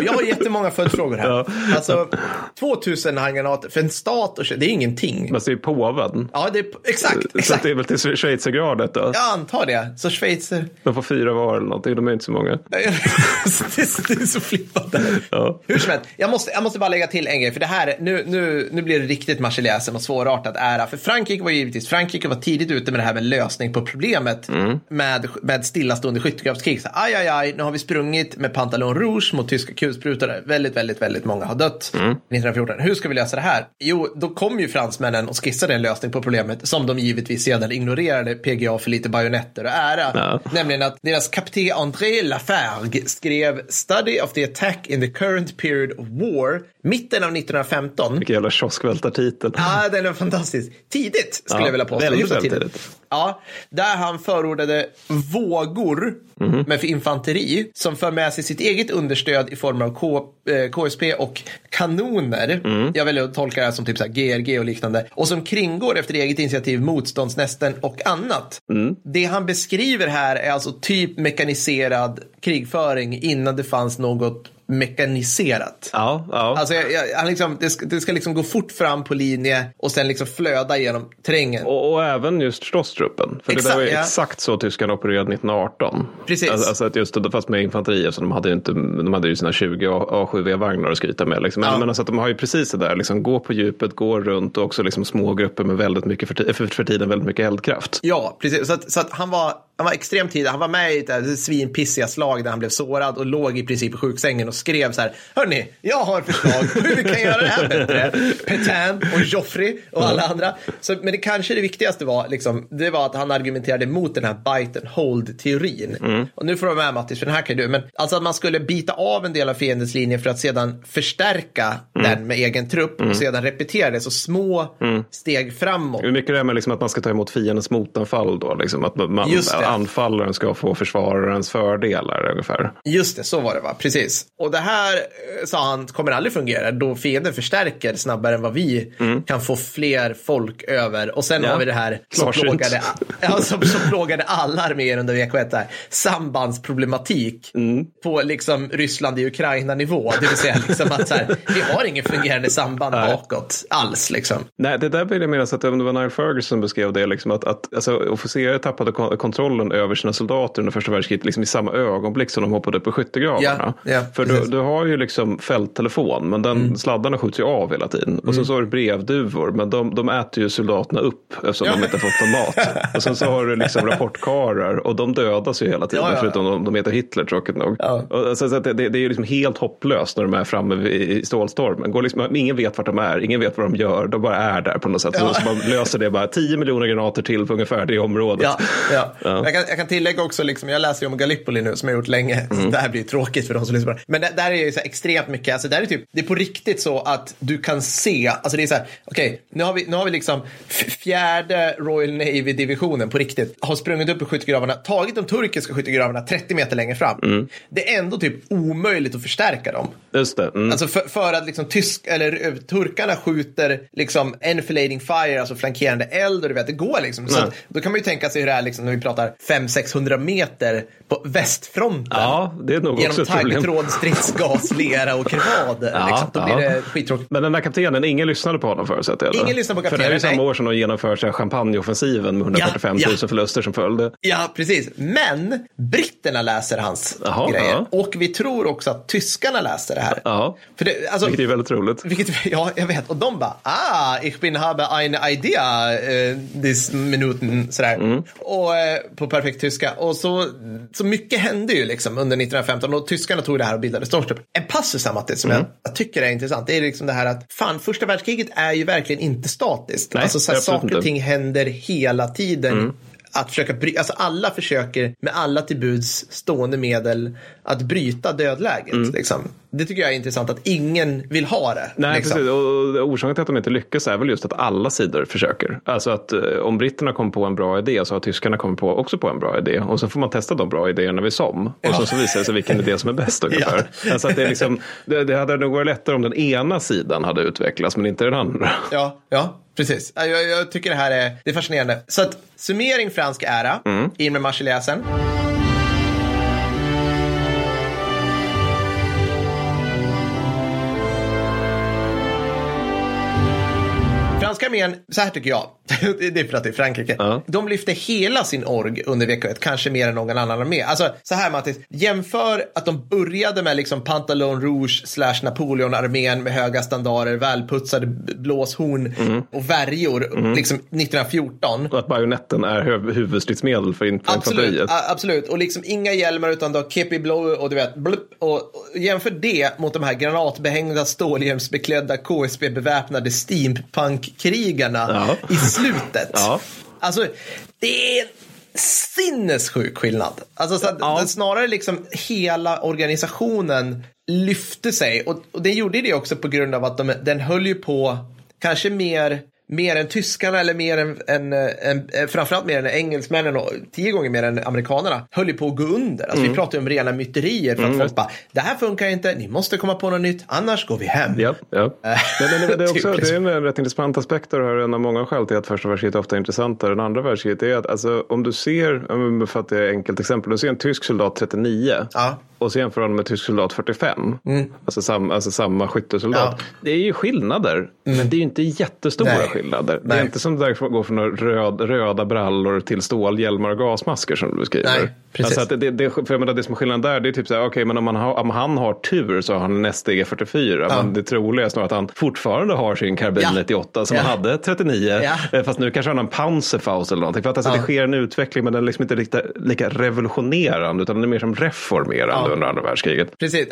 Jag har jättemånga följdfrågor här. Ja. Alltså, 2000 handgranater för en stat, och, det är ingenting. Men det är påven. Ja, det är, exakt, Så exakt. det är väl till schweizergradet då? Jag antar det. Så schweizer... De får fyra var eller någonting. De är inte så många. det, är, det är så flippat. Ja. Hur som helst, jag måste, jag måste bara lägga till en grej. För det här, nu, nu, nu blir det riktigt marseljäsen och svårartad ära. För Frankrike var ju givetvis, Frankrike var tidigt ute med det här med lösning på problemet med, med stillastående skyttegravskrig. Så, aj, aj, aj, nu har vi sprungit med Pantalon Rouge mot tyska kulsprutare. Väldigt, väldigt, väldigt många har dött 1914. Hur ska vi lösa det här? Jo, då kom ju fransmännen och skissade en lösning på problemet som de givetvis sedan ignorerade PGA för lite bajonetter och ära. Ja. Nämligen att deras kapten André Lafargue skrev Study of the attack in the current period of war mitten av 1915. Vilken jävla kioskvältartitel. Ja, den är fantastisk. Tidigt skulle Ja, jag vilja påstå. väldigt, väldigt tidigt. tidigt. Ja, där han förordade vågor Mhm. med för infanteri som för med sig sitt eget understöd i form av K, eh, KSP och kanoner, jag väljer att tolka det här som typ så GRG och liknande, och som kringgår efter eget initiativ motståndsnästen och annat. Det han beskriver här är alltså typ mekaniserad krigföring innan det fanns något mekaniserat. Ja, ja. Alltså, jag, jag, han liksom, det, ska, det ska liksom gå fort fram på linje och sen liksom flöda genom terrängen. Och, och även just slåsstruppen. För Exakt, det var ju ja. exakt så tyskarna opererade 1918. Precis. Alltså, alltså att just, fast med infanteri, så de hade ju, inte, de hade ju sina 20 A- A7V-vagnar att skryta med. Liksom. Men, Ja. men alltså de har ju precis det där, liksom, gå på djupet, gå runt och också liksom små grupper med väldigt mycket för, för, för tiden väldigt mycket eldkraft. Ja, precis. Så att, så att han, var, han var extremt tidig. Han var med i ett svinpissiga slag där han blev sårad och låg i princip i sjuksängen och skrev så här. Hörni, jag har förslag på hur vi kan göra det här bättre. Petain och Joffrey och alla andra. Så, men det kanske det viktigaste var, liksom, det var att han argumenterade mot den här bite and hold-teorin. Och nu får du vara med Mattis, för den här kan du. Men alltså att man skulle bita av en del av fiendens linje för att sedan förstärka den med egen trupp och sedan repetera det. Så små steg framåt. Hur mycket det är med liksom att man ska ta emot fiendens motanfall då? Liksom att man, Just det. Anfallaren ska få försvararens fördelar ungefär. Just det, så var det va? Precis. Och det här, eh, sa han, kommer aldrig fungera då fienden förstärker snabbare än vad vi kan få fler folk över. Och sen Mm. Ja. har vi det här som Klarsynt. plågade, ja, som, som plågade alla arméer under VK1, där. sambandsproblematik Mm. på liksom Ryssland i Ukraina-nivå. Det vill säga liksom att så här, vi har ingen fungerande samband bakåt alls. Liksom. Nej, det där vill jag minnas att det var Niall Ferguson som beskrev det, liksom att, att alltså, officerare tappade kon- kontrollen över sina soldater under första världskriget liksom i samma ögonblick som de hoppade upp på skyttegravarna. Ja, ja, För du, du har ju liksom fälttelefon, men den, sladdarna skjuts ju av hela tiden. Och sen så har du brevduvor, men de, de äter ju soldaterna upp eftersom de inte fått någon mat. Och sen så har du liksom rapportkarar och de dödas ju hela tiden, Ja, ja, ja. förutom de, de heter Hitler tråkigt nog. Ja. Och, så, så det, det, det är ju liksom helt hopplöst när de är framme vid- i stålstormen. Går liksom, ingen vet vart de är, ingen vet vad de gör, de bara är där på något sätt. Så, så man löser det bara 10 miljoner granater till på ungefär det området. Ja, ja. Ja. Jag, kan, jag kan tillägga också, liksom, jag läser ju om Gallipoli nu som jag gjort länge. Mm. Det här blir tråkigt för de som lyssnar det. Men det, där är ju så här extremt mycket, alltså, där är typ, det är på riktigt så att du kan se, alltså det är så här, okej, nu, har vi, nu har vi liksom fjärde Royal Navy-divisionen på riktigt, har sprungit upp i skyttegravarna, tagit de turkiska skyttegravarna 30 meter längre fram. Mm. Det är ändå typ omöjligt att förstärka dem. Just det. Mm. Alltså för, för att liksom tysk, eller eh, turkarna skjuter liksom enfilading fire, alltså flankerande eld och du vet, det går liksom. Så att, då kan man ju tänka sig hur det är liksom när vi pratar 500-600 meter på västfronten. Ja, det är nog också Genom problem. taggtråd, stridsgas, lera och krevad. Ja, liksom. Då ja. blir det skittråkigt. Men den där kaptenen, ingen lyssnade på honom förutsätter jag? Ingen lyssnade på För det är ju kaptenen, samma nej. år som de genomför champagneoffensiven med 145 000 Ja, ja. förluster som följde. Ja, precis. Men britterna läser hans Jaha, grejer. ja. Och vi tror också att tyskarna läste det här. Ja, För det, alltså, vilket är väldigt roligt. Vilket, ja, jag vet. Och de bara, ah, ich bin habe eine Idea, eh, this minuten, sådär. Mm. Och, eh, på perfekt tyska. Och så, så mycket hände ju liksom under 1915 och tyskarna tog det här och bildade Stormstrupp. En passus här, som Mm. jag, jag tycker är intressant, det är liksom det här att fan, första världskriget är ju verkligen inte statiskt. Nej, alltså så här, saker och ting händer hela tiden. Att försöka bry- alltså alla försöker med alla till buds stående medel att bryta dödläget. Liksom. Det tycker jag är intressant att ingen vill ha det. Nej, liksom. precis. Och orsaken till att de inte lyckas är väl just att alla sidor försöker. Alltså att eh, om britterna kommer på en bra idé så har tyskarna kommit på också på en bra idé. Och så får man testa de bra idéerna vid som. Och Ja. så, så visar det sig vilken idé som är bäst ungefär. Alltså att det, är liksom, det, det hade nog varit lättare om den ena sidan hade utvecklats men inte den andra. Ja, ja, precis. Ja, Jag, jag tycker det här är, det är fascinerande. Så att summering fransk ära, in med marseljäsen. Armén, så här tycker jag, det är för att det är Frankrike, Ja. de lyfte hela sin org under VK1, kanske mer än någon annan armé. Alltså så här Mattis, jämför att de började med liksom Pantalon Rouge slash Napoleon-armén med höga standarder, välputsade blåshorn och värjor, liksom 1914. Och att bajonetten är huv- huvudstridsmedel för in- för Absolut, infanteriet. a- absolut. Och liksom inga hjälmar utan då kepi blow och du vet, blup, och, och jämför det mot de här granatbehängda stålhjälmsbeklädda KSB-beväpnade steampunk-krigarna Ja. i slutet. Ja. Alltså, det är sinnessjuk skillnad. Alltså, så Ja. snarare liksom hela organisationen lyfte sig och, och det gjorde det också på grund av att de, den höll ju på kanske mer mer än tyskarna eller mer än, än, än, än framförallt mer än engelsmännen och tio gånger mer än amerikanerna höll ju på att gå under. Alltså vi pratar ju om rena myterier för att folk bara, det här funkar inte, ni måste komma på något nytt, annars går vi hem. Ja, ja. Men, men, men det, är också, det är en rätt intressant aspekt och det här är en av många skäl till att första världskriget ofta är intressantare än andra världskriget. är att alltså, om du ser, om vi fattar ett enkelt exempel, om du ser en tysk soldat 39 Ja. och så jämför honom med tysk soldat 45, alltså, sam, alltså samma skyttesoldat. Ja. Det är ju skillnader, men det är ju inte jättestora Nej. skillnader. Det Nej. är inte som det där går från röd, röda brallor till stålhjälmar och gasmasker som du beskriver. Nej, precis. Alltså det, det, för jag menar, det som är skillnaden där, det är typ så här, okej, men om, man har, om han har tur så har han SDG 44. Ja. Men det troliga är snarare att han fortfarande har sin karbin Ja. 98 som Ja. han hade 39. Ja. Eh, Fast nu kanske han har en Panzerfaust eller någonting. För att alltså, Ja. det sker en utveckling men den är liksom inte lika, lika revolutionerande utan den är mer som reformerande Ja. under andra världskriget. Precis,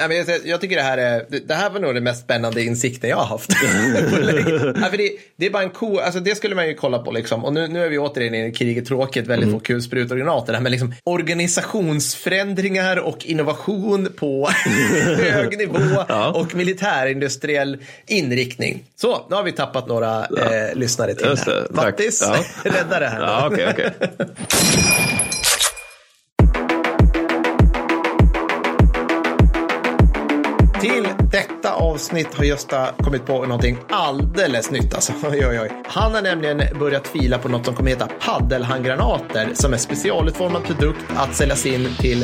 jag, tycker det här är, det här var nog den mest spännande insikten jag har haft. för det, det är bara en ko, alltså det skulle man ju kolla på liksom. Och nu, nu är vi återigen i kriget tråkigt, väldigt Mm. få kulsprutor och granater. Med liksom organisationsförändringar och innovation på hög nivå Ja. och militärindustriell inriktning. Så, nu har vi tappat några eh, lyssnare till Just det. Mattis, Ja. rädda det här. Ja, okej, okej. Till detta avsnitt har Gösta kommit på någonting alldeles nytt. Alltså. Oj, oj, oj. Han har nämligen börjat fila på något som kommer heta paddelhandgranater som är specialutformad produkt att säljas in till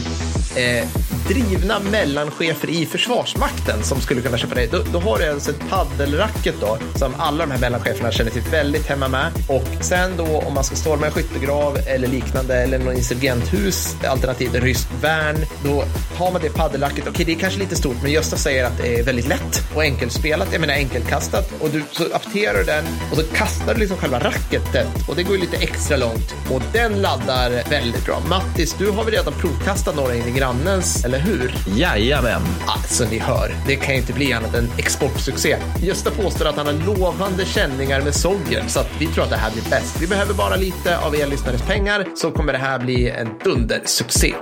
eh, drivna mellanchefer i Försvarsmakten som skulle kunna köpa det. Då, då har du alltså ett paddelracket då som alla de här mellancheferna känner sig väldigt hemma med. Och sen då om man ska storma en skyttegrav eller liknande eller någon insurgenthus alternativt ryskt rysk värn, då har man det paddelracket. Okej, det är kanske lite stort, men Gösta säger att det är väldigt lätt och enkelspelat. Jag menar enkelkastat och du så apterar du den och så kastar du liksom själva racketet och det går ju lite extra långt och den laddar väldigt bra. Mattis, du har väl redan provkastat några in i grannens, eller hur? Jajamän. Alltså, ni hör, det kan ju inte bli annat än exportsuccé. Gösta påstår att han har lovande känningar med Sovjet, så att vi tror att det här blir bäst. Vi behöver bara lite av er lyssnares pengar, så kommer det här bli en dundersuccé.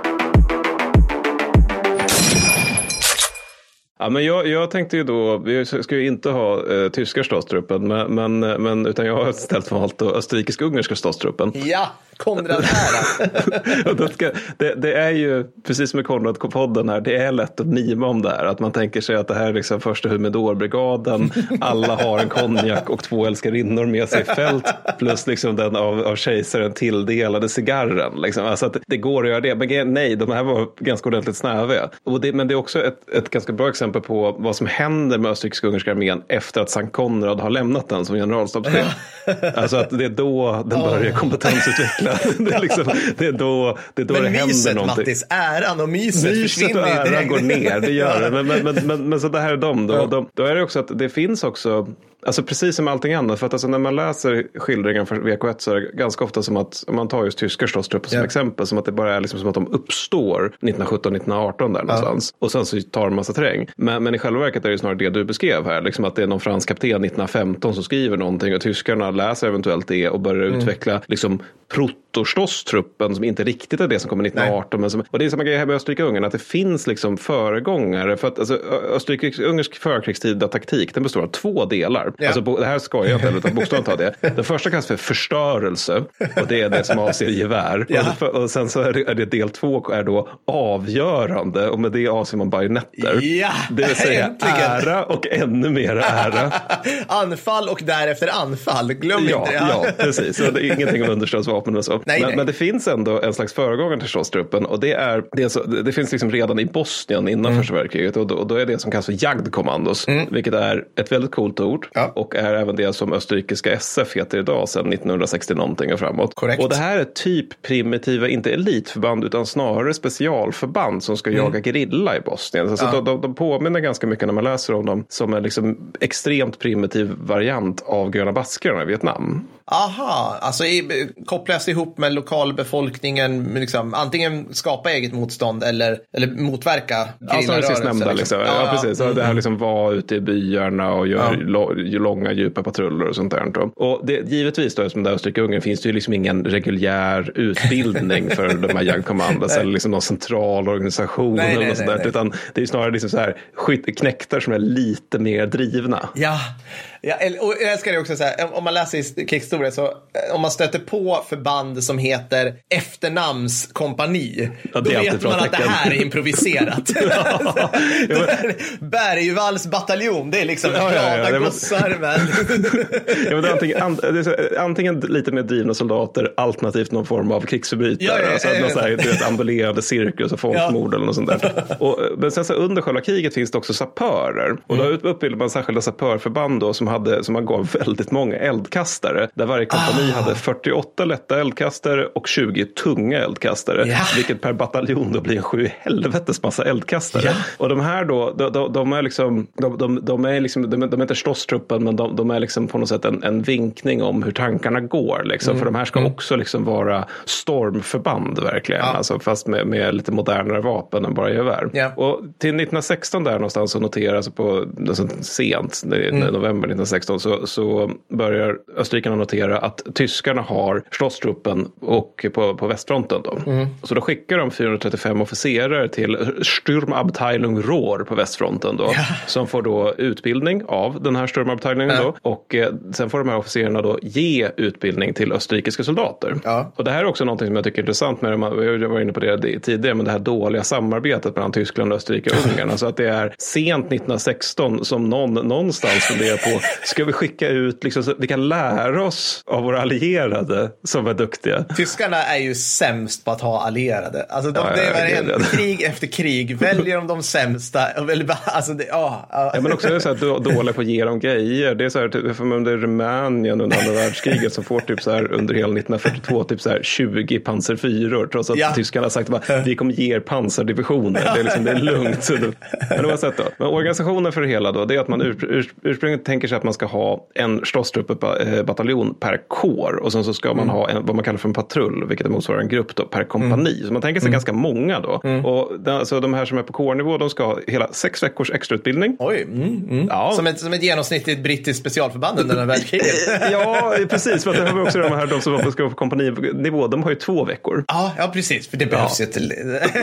Ja, men jag, jag tänkte ju då, vi ska ju inte ha eh, tyska statstruppen, men, men, eh, men, utan jag har istället valt österrikisk-ungerska statstruppen. Ja, Konrad här. Ska, det, det är ju, precis som i Konrad-podden här, det är lätt att mima om det här. Att man tänker sig att det här är liksom första humidorbrigaden, alla har en konjak och två älskarinnor med sig i fält, plus liksom den av, av kejsaren tilldelade cigarren. Liksom. Alltså att det, går att göra det, men nej, de här var ganska ordentligt snäviga. Och det, men det är också ett, ett ganska bra exempel på vad som händer med österrikisk-ungerska armén efter att Sankt Konrad har lämnat den som generalstabschef. Alltså att det är då den börjar Det är, liksom, det är då det, är då det Men händer myset, någonting. Mattis, äran och myset, Myset och försvinner ju äran direkt. går ner, det gör det. Men, men, men, men, men så det här är de då. Ja. Och de. Då är det också att det finns också, alltså precis som allting annat, för att alltså när man läser skildringen för VK1 så är det ganska ofta som att, om man tar just tyska statstrupper som Ja. exempel, som att det bara är liksom som att de uppstår 1917-1918 där någonstans. Och sen så tar de massa terräng. Men, men i själva verket är det snarare det du beskrev här, liksom att det är någon fransk kapten 1915 som skriver någonting och tyskarna läser eventuellt det och börjar Mm. utveckla liksom protostostruppen som inte riktigt är det som kommer 1918. Men som, och det är samma grej här med Österrike-Ungern, att det finns liksom föregångare. För att alltså, Österrike-Ungersk förkrigstida taktik, den består av två delar. Ja. Alltså, bo- det här skojar jag inte, utan bokstavligt talat det. Den första kallas för förstörelse och det är det som avser gevär. Ja. Och, och sen så är det, är det del två är då avgörande och med det avser man bajonetter. Ja, det vill säga äntligen. ära och ännu mer ära. Anfall och därefter anfall. Glöm Ja, inte det. ja, precis. Så det är ingenting om understödsvapen och så. Nej, men, nej. men det finns ändå en slags föregångare till statstruppen och det, är, det, är så, det finns liksom redan i Bosnien innan Mm. första världskriget och då, och då är det som kallas för jagdkommandos, vilket är ett väldigt coolt ord Ja. och är även det som österrikiska SF heter idag sedan 1960 någonting och framåt. Korrekt. Och det här är typ primitiva, inte elitförband utan snarare specialförband som ska jaga gerilla i Bosnien. Så Mm. Ja. de, de, de påminner ganska mycket när man läser om dem som en liksom extremt primitiv variant av gröna baskrarna i Vietnam. Aha, alltså i, kopplas ihop med lokalbefolkningen, liksom, antingen skapa eget motstånd eller, eller motverka som det sist nämnda. Liksom. Ja, ja, precis. Mm. Det här liksom var ute i byarna och gör ja. långa djupa patruller och sånt där. Och det, givetvis då, som där Österrike-Ungern finns det ju liksom ingen reguljär utbildning för de här Young Commanders eller liksom någon central organisation nej, eller något sånt där. Utan det är snarare liksom så här knäktar som är lite mer drivna. Ja, Ja, och jag älskar det också, så här, om man läser i krigshistoria så eh, om man stöter på förband som heter efternamnskompani, ja, då vet man att det här är improviserat. ja, Bergvalls bataljon, det är liksom ja, glada ja, ja, gossar. Men... antingen, an, antingen lite mer drivna soldater, alternativt någon form av krigsförbrytare. Ja, alltså, ambulerande cirkus och folkmord eller något sånt där. Och, men sen så under själva kriget finns det också sapörer. Och mm. då utbildade man särskilda sapörförband då, som hade, som man gav väldigt många eldkastare. Där varje kompani ah. hade 48 lätta eldkastare och 20 tunga eldkastare. Yeah. Vilket per bataljon då blir en sju helvetes massa eldkastare. Yeah. Och de här då, de, de, de är liksom, de, de, de, är liksom, de, de är inte slåsstruppen men de, de är liksom på något sätt en, en vinkning om hur tankarna går. Liksom. Mm. För de här ska mm. också liksom vara stormförband verkligen. Ja. Alltså, fast med, med lite modernare vapen än bara gevär. Yeah. Och till 1916 där någonstans så noteras på alltså, sent, mm. november 1916 så, så börjar österrikarna notera att tyskarna har slåsstruppen och på, på västfronten. Då. Mm. Så då skickar de 435 officerare till Sturmabteilung Rohr på västfronten. Då, ja. Som får då utbildning av den här Sturmabteilungen. Då, och eh, sen får de här officerarna då ge utbildning till österrikiska soldater. Ja. Och det här är också något som jag tycker är intressant med, jag var inne på det tidigare, men det här dåliga samarbetet mellan Tyskland, Österrike och Ungern. alltså att det är sent 1916 som någon någonstans funderar på ska vi skicka ut, liksom, vi kan lära oss av våra allierade som är duktiga. Tyskarna är ju sämst på att ha allierade. Alltså de, ja, det är ja, krig efter krig, väljer de de sämsta. Alltså det, ja, ja. ja, men också så här, dåliga på att ge dem grejer. Det är så här, typ, det är Rumänien under andra världskriget som får typ så här under hela 1942 typ så här 20 pansarfyror trots att ja. tyskarna har sagt att vi kommer ge er pansardivisioner. Det är, liksom, det är lugnt. Men oavsett då. Men organisationen för det hela då, det är att man ur, ur, ursprungligen tänker sig att man ska ha en slåsstruppebataljon per kår och sen så ska man mm. ha en, vad man kallar för en patrull, vilket motsvarar en grupp då, per kompani. Mm. Så man tänker sig mm. ganska många då. Och den, alltså, de här som är på kårnivå, de ska ha hela sex veckors extrautbildning. Oj, ja. som, ett, som ett genomsnittligt brittiskt specialförband under den världskriget. ja, precis. För att det har vi också de här de som var på kompaninivå, de har ju två veckor. Ja, ja precis. För det behövs ja. ju inte.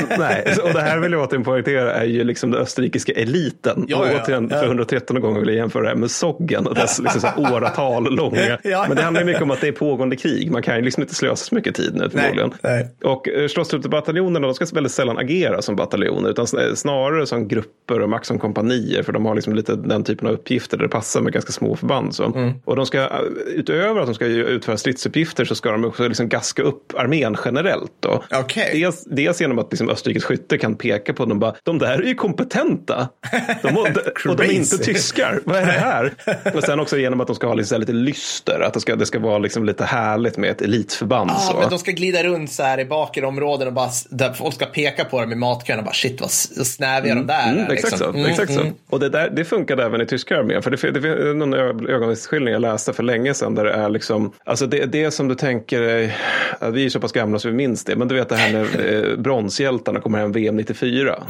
Nej, och det här vill jag återigen poängtera är ju liksom den österrikiska eliten. Ja, och återigen, för 113 gånger vill jag jämföra det här med Soggen och dess liksom åratal långa. ja. Men det handlar mycket om att det är pågående krig. Man kan ju liksom inte slösa så mycket tid nu förmodligen. Nej, nej. Och eh, slåsstrupebataljonerna de ska väldigt sällan agera som bataljoner utan snarare som grupper och max som kompanier för de har liksom lite den typen av uppgifter där det passar med ganska små förband. Så. Mm. Och de ska, eh, utöver att de ska utföra stridsuppgifter så ska de också liksom gaska upp armén generellt. Då. Okay. Dels, dels genom att liksom Österrikes skytte kan peka på dem bara, de där är ju kompetenta. De, och de är inte tyskar, vad är det här? Och sen också genom att de ska ha liksom lite lyster, att ska, det ska vara liksom lite härligt med ett elitförband. Ja, så. men de ska glida runt så här i bakre områden och bara, där folk ska peka på dem i matkön och bara shit vad snäviga mm, de där mm, är. Exakt, liksom. så, mm, exakt så. Mm. Och det, där, det funkade även i tyska armén. För det, det finns någon ögonvittnesskildring jag läste för länge sedan där det är liksom, alltså det, det som du tänker, vi är så pass gamla så vi minns det, men du vet det här när eh, bronshjältarna kommer hem VM 94.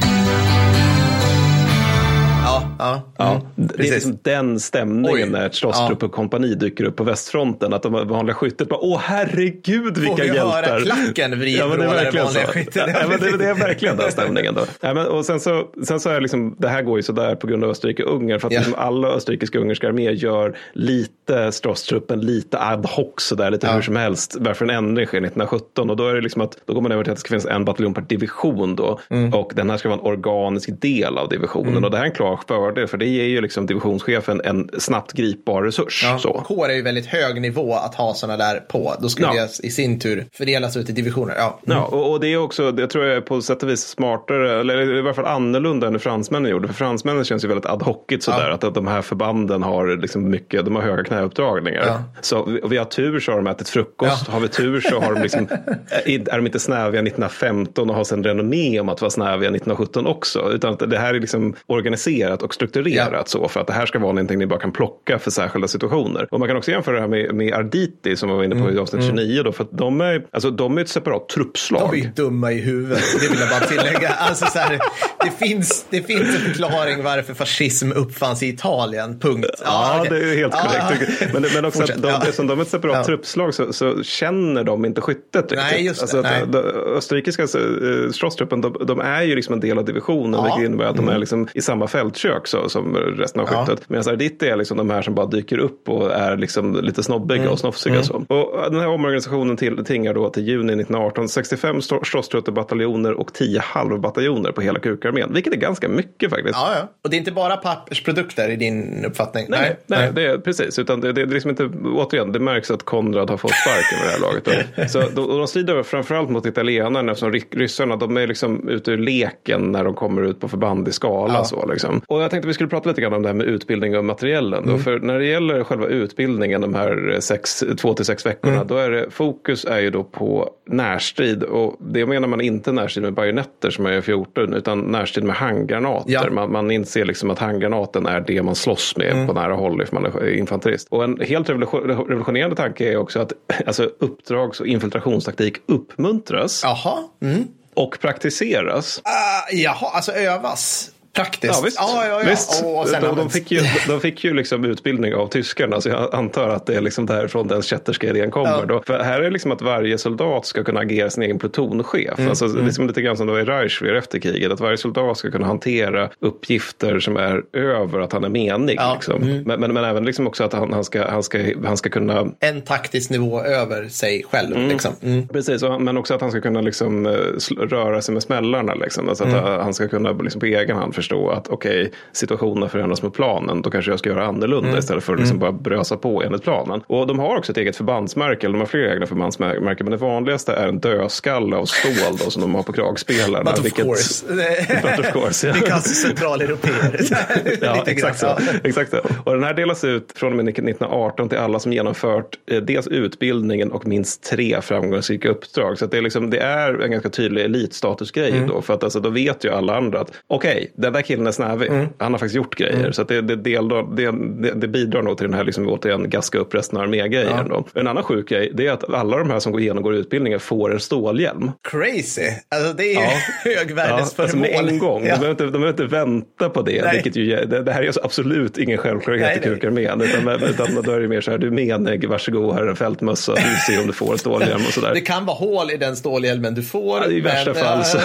Ja, ja. Mm, det är liksom den stämningen Oj. när ja. och kompani dyker upp på västfronten. Att de vanliga skyttet bara, åh herregud vilka Får vi hjältar. Höra klacken vrid ja, det är verkligen så. Ja, men det, det, är verkligen den stämningen. Då. Ja, men, och sen så, sen så är liksom, det här går ju sådär på grund av Österrike-Ungern. För att liksom alla österrikiska ungerska arméer gör lite slåsstruppen lite ad hoc sådär, lite hur som helst. Varför en ändring sker 1917. Och då är det liksom att då går man över till att det ska finnas en bataljon per division då. Mm. Och den här ska vara en organisk del av divisionen. Mm. Och det här är en klar fördel för det ger ju liksom divisionschefen en snabbt gripbar resurs. Ja, så. Kår är ju väldigt hög nivå att ha sådana där på. Då skulle ja. det i sin tur fördelas ut i divisioner. Ja, mm. ja och, och, det är också, det tror jag är på sätt och vis smartare, eller i varje fall annorlunda än fransmännen gjorde. För fransmännen känns ju väldigt ad hocigt sådär. Ja. Att, att de här förbanden har liksom mycket, de har höga knäuppdragningar. Ja. Så vi har tur så har de ätit frukost. Har vi tur så har de liksom, är de inte snäviga 1915 och har sen renommé om att vara snäviga 1917 också. Utan att det här är liksom organiserat detaljerat och strukturerat Ja. så för att det här ska vara någonting ni bara kan plocka för särskilda situationer. Och man kan också jämföra det här med, med Arditi som man var inne på i avsnitt 29 då, för att de är, alltså, de är ett separat truppslag. Mm. De är ju dumma i huvudet, det vill jag bara tillägga. Alltså, så här, det, finns, det finns en förklaring varför fascism uppfanns i Italien, punkt. Ja, okej. det är helt Ja. korrekt. Men, men också Fortsätt, att de, ja. eftersom de är ett separat Ja. truppslag så, så känner de inte skyttet riktigt. Nej, just det. Alltså, Nej. de, österrikiska uh, Strosstruppen, de, de är ju liksom en del av divisionen, Ja. Mm. vilket innebär att de är liksom i samma fältkök så, som resten av Ja. skyttet. Medan Arditi är liksom de här som bara dyker upp och är liksom lite snobbiga Mm. och snofsiga. Så. Och den här omorganisationen till, tingar då till juni 1918 65 Strosstrutterbataljoner och 10 halvbataljoner på hela kukarmén, vilket är ganska mycket faktiskt. Ja, ja. Och det är inte bara pappersprodukter i din uppfattning? Nej, nej, det är precis. Utan det, det, är liksom inte, återigen, det märks att Konrad har fått sparken med det här laget. Då. Så de, och de strider framförallt mot italienarna eftersom ry- ryssarna, de är liksom ute ur leken när de kommer ut på förband i skala. Ja. Så, liksom. Och jag tänkte vi skulle prata lite grann om det här med utbildning och materiellen. Då. För när det gäller själva utbildningen, de här sex, två till sex veckorna, då är det, fokus är ju då på närstrid. Och det menar man inte närstrid med bajonetter som är 14, utan närstrid med handgranater. Ja. Man, man inser liksom att handgranaten är det man slåss med på nära håll ifall man är infanterist. Och en helt revolution- revolutionerande tanke är också att alltså, uppdrags och infiltrationstaktik uppmuntras Jaha. Mm. och praktiseras. Ah, jaha, alltså övas. Praktiskt. Ja, visst. Ja, ja, ja. visst. Och, sen de, de, fick ju, de fick ju liksom utbildning av tyskarna, så jag antar att det är liksom därifrån den kätterska idén kommer. Då. För här är det liksom att varje soldat ska kunna agera sin egen plutonchef. Mm, Alltså, Liksom lite grann som det var i Reichswehr efter kriget, att varje soldat ska kunna hantera uppgifter som är över att han är menig. Ja. Mm. Liksom. Men, men, men även liksom också att han, han, ska, han, ska, han ska kunna En taktisk nivå över sig själv. Liksom. Mm. Precis, men också att han ska kunna liksom, eh, röra sig med smällarna. Liksom. Alltså att Mm. han ska kunna liksom, på egen hand förstå att okej, situationen förändras med planen. Då kanske jag ska göra annorlunda Mm. istället för att liksom, bara brösa på enligt planen. Och de har också ett eget förbandsmärke, eller de har flera egna förbandsmärken. Men det vanligaste är en dödskalle av stål då, som de har på kragspelarna. But of vilket- course. But of course, ja. Because centraleuropeer. Ja, exakt så. exakt så. Och den här delas ut från och med 1918 till alla som genomfört eh, dels utbildningen och minst tre framgångsrika uppdrag. Så det, är liksom, det är en ganska tydlig elitstatusgrej Mm. då. För att alltså, då vet ju alla andra att okej, den där killen är snävig. Mm. Han har faktiskt gjort grejer. Så att det, det, deldrar, det, det, bidrar nog till den här liksom, återigen gaska upp resten av armégrejen. då. En annan sjuk grej det är att alla de här som går genomgår utbildningen får en stålhjälm. Crazy. Alltså det är ju Ja. Ja, högvärdesföremål. alltså en gång. Ja. De, behöver inte, de behöver inte vänta på det. Nej. Vilket ju, det, det här är alltså absolut ingen självklarhet i kukarmén. Utan, utan då är det mer så här, du är menig, varsågod, här är en fältmössa, vi ser om du får en stålhjälm och sådär. Det kan vara hål i den stålhjälmen du får. Ja, I värsta men, fall så. eh,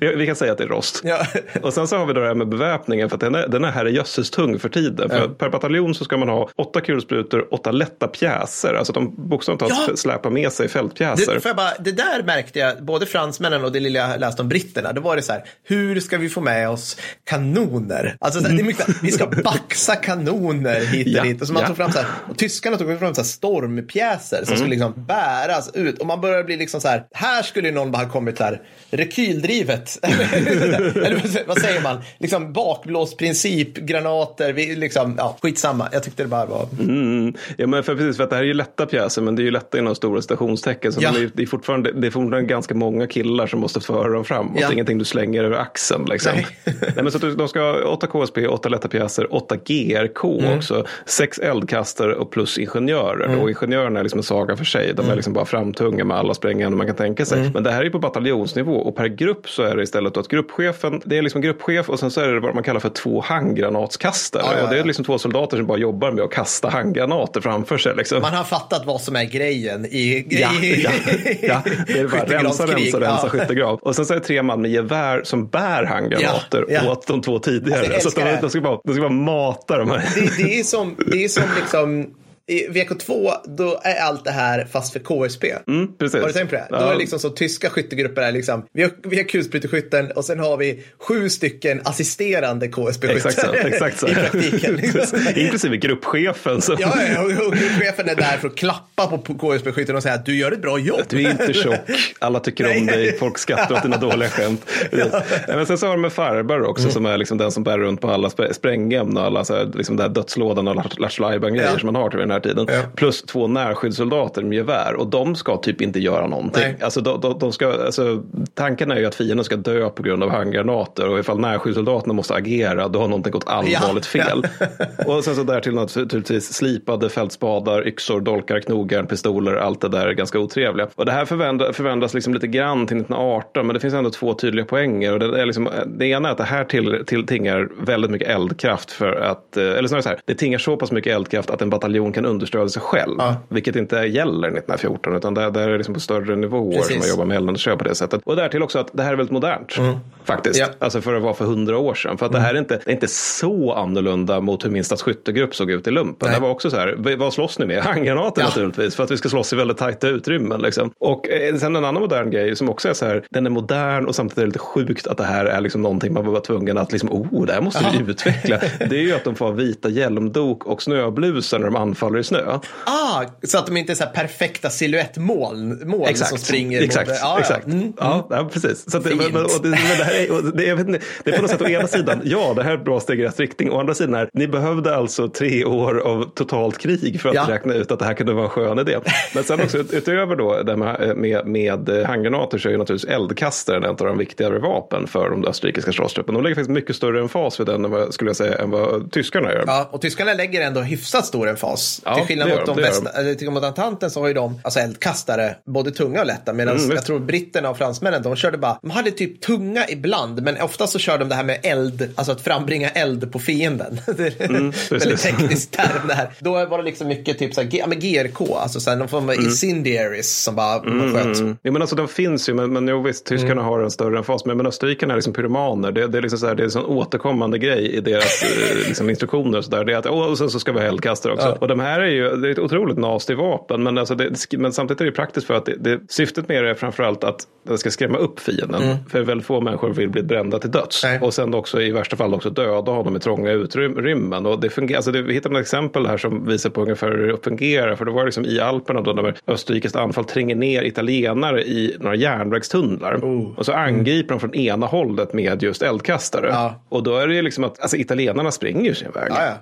vi vi kan säga att det är rost. Ja. Och sen så har vi då det här med beväpningen. För att den är, den är herrejösses tung för tiden. För per bataljon så ska man ha åtta kulsprutor, åtta lätta pjäser. Alltså de bokstavligt talat Ja. släpar med sig fältpjäser. Det, bara, det där märkte jag, både fransmännen och det lilla jag läste om britterna. Då var det så här, hur ska vi få med oss kanoner? Alltså, så här, det är mycket, här, vi ska baxa kanoner hit och Ja, dit. Och så man ja. tog fram så här, och tyskarna tog fram så här stormpjäser som Mm. skulle liksom bäras ut. Och man börjar bli liksom så här, här skulle någon bara ha kommit så här, rekyldrivet. Eller vad- vad säger man? Liksom bakblåsprincip, granater, vi, liksom, ja, skitsamma. Jag tyckte det bara var... Mm. Ja, men för, precis, för att det här är ju lätta pjäser, men det är ju lätta inom stora citationstecken. Så Ja. det, är, det, är fortfarande, det är fortfarande ganska många killar som måste föra dem framåt. Ja. Ingenting du slänger över axeln. Liksom. Nej. Nej. men så att du- de ska ha 8 KSP, 8 lätta pjäser, 8 GRK Mm. också, 6 eldkastare och plus ingenjörer. Och ingenjörerna är liksom en saga för sig. Mm. De är liksom bara framtunga med alla sprängämnen man kan tänka sig. Men det här är ju på bataljonsnivå och per grupp så är det istället att gruppchefen, det är liksom gruppchef och sen så är det vad man kallar för två handgranatskastare. Ja, ja, Och det är ja. liksom två soldater som bara jobbar med att kasta handgranater framför sig. Liksom. Man har fattat vad som är grejen i, Ja, ja, ja, det är bara rensa, rensa, rensa Ja. skyttegrav. Och sen så är det tre man med gevär som bär handgranater Ja, ja. åt de två tidigare. Alltså, så de, de, ska bara, de ska bara mata de här. det, det, är som, det är som liksom, i VK2 då är allt det här fast för KSP. Mm, precis. Har du tänkt på det? Då Ja. är det liksom så tyska skyttegrupper är liksom, vi har, vi har kulspruteskytten och sen har vi sju stycken assisterande KSP-skyttar. Exakt så. Exakt så. I praktiken. Liksom. Inklusive gruppchefen. Som, Ja, ja, och, och chefen är där för att klappa på KSP-skytten och säga att du gör ett bra jobb. Du är inte tjock, alla tycker om dig, folk skrattar åt dina dåliga skämt. Nej, Men sen så har de en farbror också Mm. som är liksom den som bär runt på alla spr- sprängämnen och alla så här, liksom den här dödslådan och Lattjo grejer Ja. som man har till den här här tiden. Ja. Plus två närskyddssoldater med gevär och de ska typ inte göra någonting. Nej. Alltså, de, de, de ska, alltså, tanken är ju att fienden ska dö på grund av handgranater och ifall närskyddssoldaterna måste agera då har någonting gått allvarligt Ja. fel. och sen så därtill naturligtvis slipade fältspadar, yxor, dolkar, knogjärn, pistoler, allt det där är ganska otrevliga. Och det här förvandlas, förvandlas liksom lite grann till 1918 men det finns ändå två tydliga poänger. Och det, är liksom, det ena är att det här till, till tingar väldigt mycket eldkraft för att, eh, eller snarare så här, det tingar så pass mycket eldkraft att en bataljon kan understödja sig själv. Ja. Vilket inte gäller 1914 utan där, där är det liksom på större nivåer Precis. som man jobbar med eldunderstöd på det sättet. Och därtill också att det här är väldigt modernt. Faktiskt. Ja. Alltså för att vara för hundra år sedan. För att det här är inte, det är inte så annorlunda mot hur min skyttegrupp såg ut i lumpen. Nej. Det var också så här, vad slåss ni med? Handgranater Ja. naturligtvis. För att vi ska slåss i väldigt tajta utrymmen. Liksom. Och eh, sen en annan modern grej som också är så här, den är modern och samtidigt är det lite sjukt att det här är liksom någonting man var tvungen att liksom, oh, det här måste vi utveckla. Det är ju att de får vita hjälmdok och snöblusar när de anfaller i snö. Ah, så att de inte är så här perfekta silhuettmål mål som springer exakt, mot... Ja, exakt. Ja. Mm. Ja, ja, precis. Så att, men, och det, men det, här är, det, jag vet inte, det är på något sätt å ena sidan, ja, det här är ett bra steg i rätt riktning. Å andra sidan, är, ni behövde alltså tre år av totalt krig för att Ja. räkna ut att det här kunde vara en skön idé. Men sen också ut- utöver då det med, med, med handgranater så är ju naturligtvis eldkastaren ett av de viktigare vapen för de österrikiska slagstrupperna. De lägger faktiskt mycket större emfas vid den skulle jag säga, än vad tyskarna gör. Ja, och tyskarna lägger ändå hyfsat stor emfas. Ja, till skillnad mot, de, de väst, eller, till mot Antanten så har ju de alltså eldkastare, både tunga och lätta. Medan Mm, visst. jag tror britterna och fransmännen, de körde bara, de hade typ tunga ibland, men ofta så kör de det här med eld, alltså att frambringa eld på fienden. Det är en väldigt Mm, precis. teknisk term det här. Då var det liksom mycket typ så här, ja, men GRK, alltså så här, någon form Mm. av incendiaries som bara man sköt. Jo, men alltså de finns ju, men, men jo, visst, tyskarna Mm. har en större emfas. Men, men österrikarna är liksom pyromaner. Det, det är liksom så här, det är en sån återkommande grej i deras eh, liksom, instruktioner. Och så där. Det är att, och sen så ska vi ha eldkastare också. Ja. Och de här är ju, det är ett otroligt nasty vapen. Men, alltså det, men samtidigt är det praktiskt för att det, det, syftet med det är framförallt att det ska skrämma upp fienden. För väldigt få människor vill bli brända till döds. Nej. Och sen också i värsta fall också döda honom i trånga utrymmen. Och det fungerar, alltså det, vi hittade ett exempel här som visar på ungefär hur det fungerar. För det var liksom i Alperna då när österrikiskt anfall tränger ner italienare i några järnvägstunnlar. Oh. Och så angriper de från ena hållet med just eldkastare. Ja. Och då är det ju liksom att alltså, italienarna springer sin väg. Ja, ja.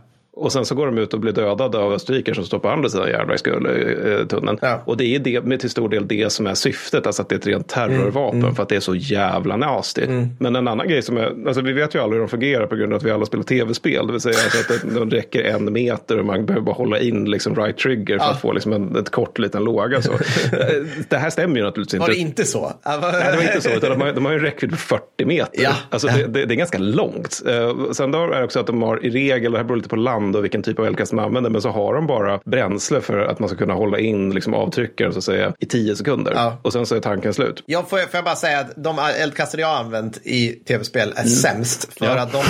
Och sen så går de ut och blir dödade av österrikare som står på andra sidan järnvägstunneln. Ja. Och det är det, med till stor del det som är syftet, alltså att det är ett rent terrorvapen Mm, för att det är så jävla nasty. Men en annan grej som är, alltså vi vet ju aldrig hur de fungerar på grund av att vi alla spelar tv-spel. Det vill säga alltså att det- de räcker en meter och man behöver bara hålla in liksom right trigger för Ja. att få liksom en ett kort liten låga. Så. Eh, det här stämmer ju naturligtvis Var inte. det inte så? Nej, det var inte så, utan de har, de har ju en räckvidd på 40 meter. Ja. Alltså. Det, det, det är ganska långt. Eh, sen då är det också att de har i regel, det här beror lite på land och vilken typ av eldkast man använder, men så har de bara bränsle för att man ska kunna hålla in liksom, avtryckaren så att säga, i 10 sekunder. Ja. Och sen så är tanken slut. Jag får, får jag bara säga att de eldkastare jag har använt i tv-spel är sämst. För Mm. Ja. att de,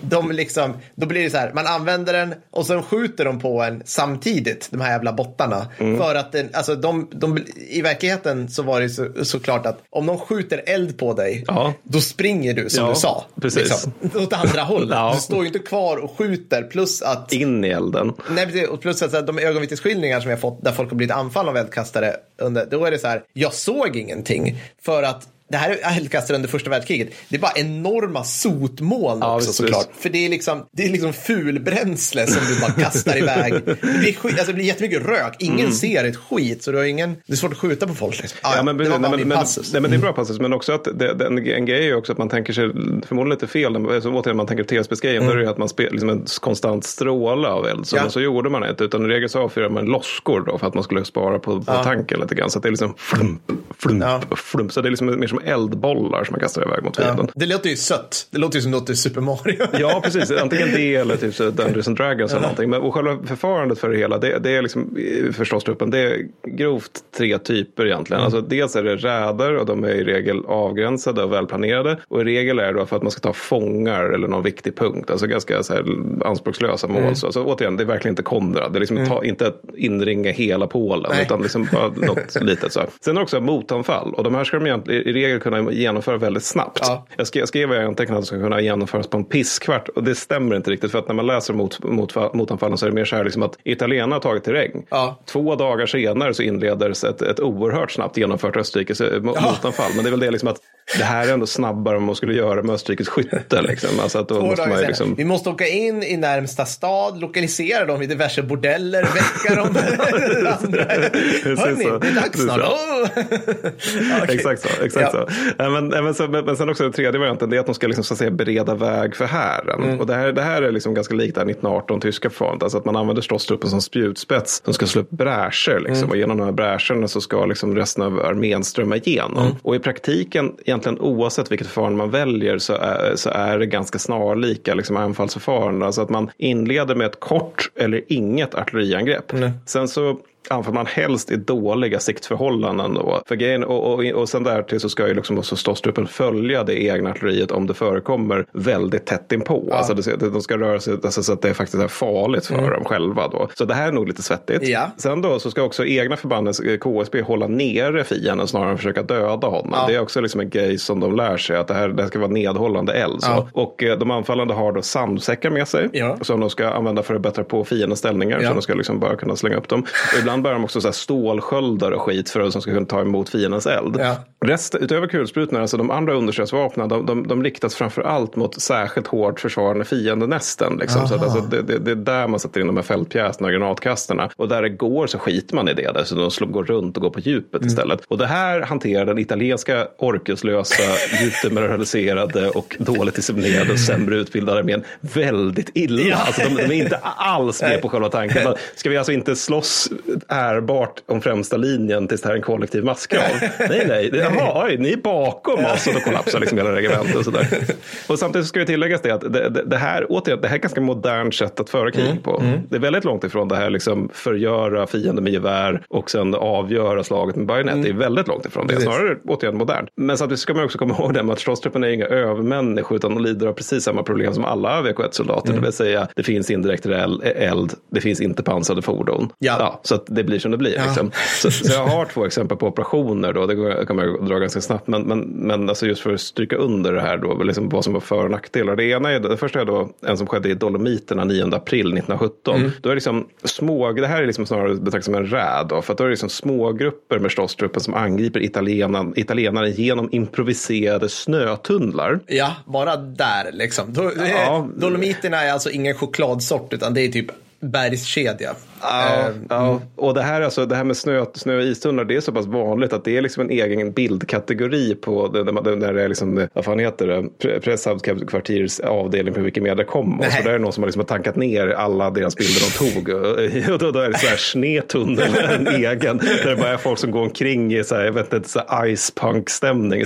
de liksom, då blir det så här, man använder den och sen skjuter de på en samtidigt, de här jävla bottarna. Mm. För att den, alltså de, de, i verkligheten så var det så, såklart att om de skjuter eld på dig, Ja. då springer du som Ja, du sa. precis. Liksom, åt andra hållet. Ja. Du står ju inte kvar och skjuter. Plus att in i elden. Nej, och plus att de ögonvittnesskildringar som jag fått där folk har blivit anfallna av eldkastare, under, då är det så här, jag såg ingenting. För att det här är eldkastare under första världskriget. Det är bara enorma sotmoln Ja, också visst, såklart. visst. För det är liksom, det är liksom fulbränsle som du bara kastar iväg. Det blir, skit, alltså det blir jättemycket rök. Ingen ser ett skit. Så du har ingen, det är svårt att skjuta på folk. Liksom. Ah, Mm. Ja, men, det var nej, min men, passus. nej, men det är bra passus, men också att det, det, en, en grej är också att man tänker sig, förmodligen lite fel, alltså, återigen man tänker tv-spelsgrejen, då är det ju att man spelar liksom en konstant stråle av eld. Så, Mm. Ja. men så gjorde man inte, utan i regel så avfyrar man loskor då för att man skulle spara på, på tanken lite grann. Så att det är liksom flump, flump, Ja. flump. Så det är liksom mer som eldbollar som man kastar iväg mot fienden. Ja. Det låter ju sött. Det låter ju som något i Super Mario. Ja, precis. Antingen det eller typ Dungeons and Dragons eller någonting. Men och själva förfarandet för det hela, det, det är liksom eh, förstås truppen, det är grovt tre typer egentligen. Alltså dels är det räder och de är i regel avgränsade och välplanerade. Och i regel är det då för att man ska ta fångar eller någon viktig punkt. Alltså ganska så här anspråkslösa mål. Så alltså, återigen, det är verkligen inte Konrad. Det är liksom ta, inte att inringa hela Polen Nej. utan liksom bara något litet så. här. Sen är det också motanfall. Och de här ska de i regel kunna genomföra väldigt snabbt. Ja. Jag, skrev, jag skrev i antecknat att de ska kunna genomföras på en pisskvart. Och det stämmer inte riktigt. För att när man läser mot, mot, motanfallen så är det mer så här liksom att italienarna har tagit terräng. Ja. Två dagar senare så inleder ett, ett oerhört snabbt genomfört Österrikes eh, motanfall. Men det är väl det liksom att det här är ändå snabbare än man skulle göra med Österrikes skytte. Liksom. Alltså att då Två måste man ju liksom... Vi måste åka in i närmsta stad, lokalisera dem i diverse bordeller, väcka dem. Hörni, det är dags snart. Oh! Ja, okej. Exakt så. Exakt. Så. Eh, Men, men, sen, men sen också den tredje varianten det är att de ska liksom, så att säga, bereda väg för hären. Mm. Och det här, det här är liksom ganska likt det här 1918 tyska förfarandet. Alltså att man använder ståstruppen som spjutspets som ska slå upp bräscher. Liksom. Mm. Och genom de här bräscherna så ska liksom resten av armén strömma igenom. Mm. Och i praktiken, egentligen oavsett vilket förfarande man väljer så är, så är det ganska snarlika liksom, anfallsförfarande. Alltså att man inleder med ett kort eller inget artilleriangrepp. Sen så anfaller man helst i dåliga siktförhållanden. Då. För grejen, och, och, och sen därtill så ska ju liksom också ståstruppen följa det egna artilleriet om det förekommer väldigt tätt inpå. Alltså det, de ska röra sig alltså, så att det faktiskt är farligt för dem själva. Då. Så det här är nog lite svettigt. Ja. Sen då så ska också egna förbandens eh, KSB hålla nere fienden snarare än försöka döda honom. Ja. Det är också liksom en grej som de lär sig att det här, det här ska vara nedhållande eld. Ja. Och eh, de anfallande har då sandsäckar med sig Ja. som de ska använda för att bättra på fiendens ställningar. Ja. Så de ska liksom bara kunna slänga upp dem. Och ibland bär de också så här stålsköldar och skit för att de ska kunna ta emot fiendens eld. Ja. Rest, utöver kulsprutorna, alltså de andra understödsvapnen, de, de, de riktas framför allt mot särskilt hårt försvarande fiendenästen. Liksom. Så att, alltså, det, det, det är där man sätter in de här fältpjäserna och granatkasterna. Och där det går så skiter man i det. Där, så de slår, går runt och går på djupet Mm. istället. Och det här hanterar den italienska orkeslösa, djupt demoraliserade och dåligt disciplinerade och sämre utbildade armén väldigt illa. Ja. Alltså, de, de är inte alls med på själva tanken. Men Ska vi alltså inte slåss ärbart om främsta linjen tills det här är en kollektiv massgrav? Nej, nej. Det, jaha, oj, ni är bakom oss och då kollapsar liksom hela regementet och sådär. Och samtidigt så ska vi tilläggas det att det, det, här, återigen, det här är ett ganska modernt sätt att föra krig på. Det är väldigt långt ifrån det här liksom förgöra fienden med gevär och sen avgöra slaget med bajonett. Det är väldigt långt ifrån det. Precis. Snarare återigen modernt. Men samtidigt ska man också komma ihåg det med att ståstruppen är inga övermänniskor utan de lider av precis samma problem som alla VK1-soldater. Det vill säga det finns indirekt el- eld, det finns inte pansrade fordon. Ja. så att det blir som det blir. Liksom. Så, så jag har två exempel på operationer då, det man ju dra ganska snabbt. Men, men, men alltså just för att stryka under det här då, liksom vad som var för och nackdelar. Det ena är, det första är då en som skedde i Dolomiterna 9 april 1917. Då är det liksom små, det här är liksom snarare betraktat som en räd då, för att då är det liksom små grupper med ståstruppen som angriper italienaren, italienaren genom improviserade snötunnlar. Ja, bara där liksom. Då, Ja. Dolomiterna är alltså ingen chokladsort utan det är typ bergskedja. Ja, Eh, ja. och det här, alltså, det här med snö, snö och istunnlar, det är så pass vanligt att det är liksom en egen bildkategori på det, där, där det är liksom, vad fan heter det, Pre- Presshavskvartiers avdelning på Wikimedia.com. Och så där är det någon som har liksom tankat ner alla deras bilder de tog. Och, och då, då är det så här snedtunnel, en egen, där det bara är folk som går omkring i så här, jag vet inte, så här icepunk-stämning.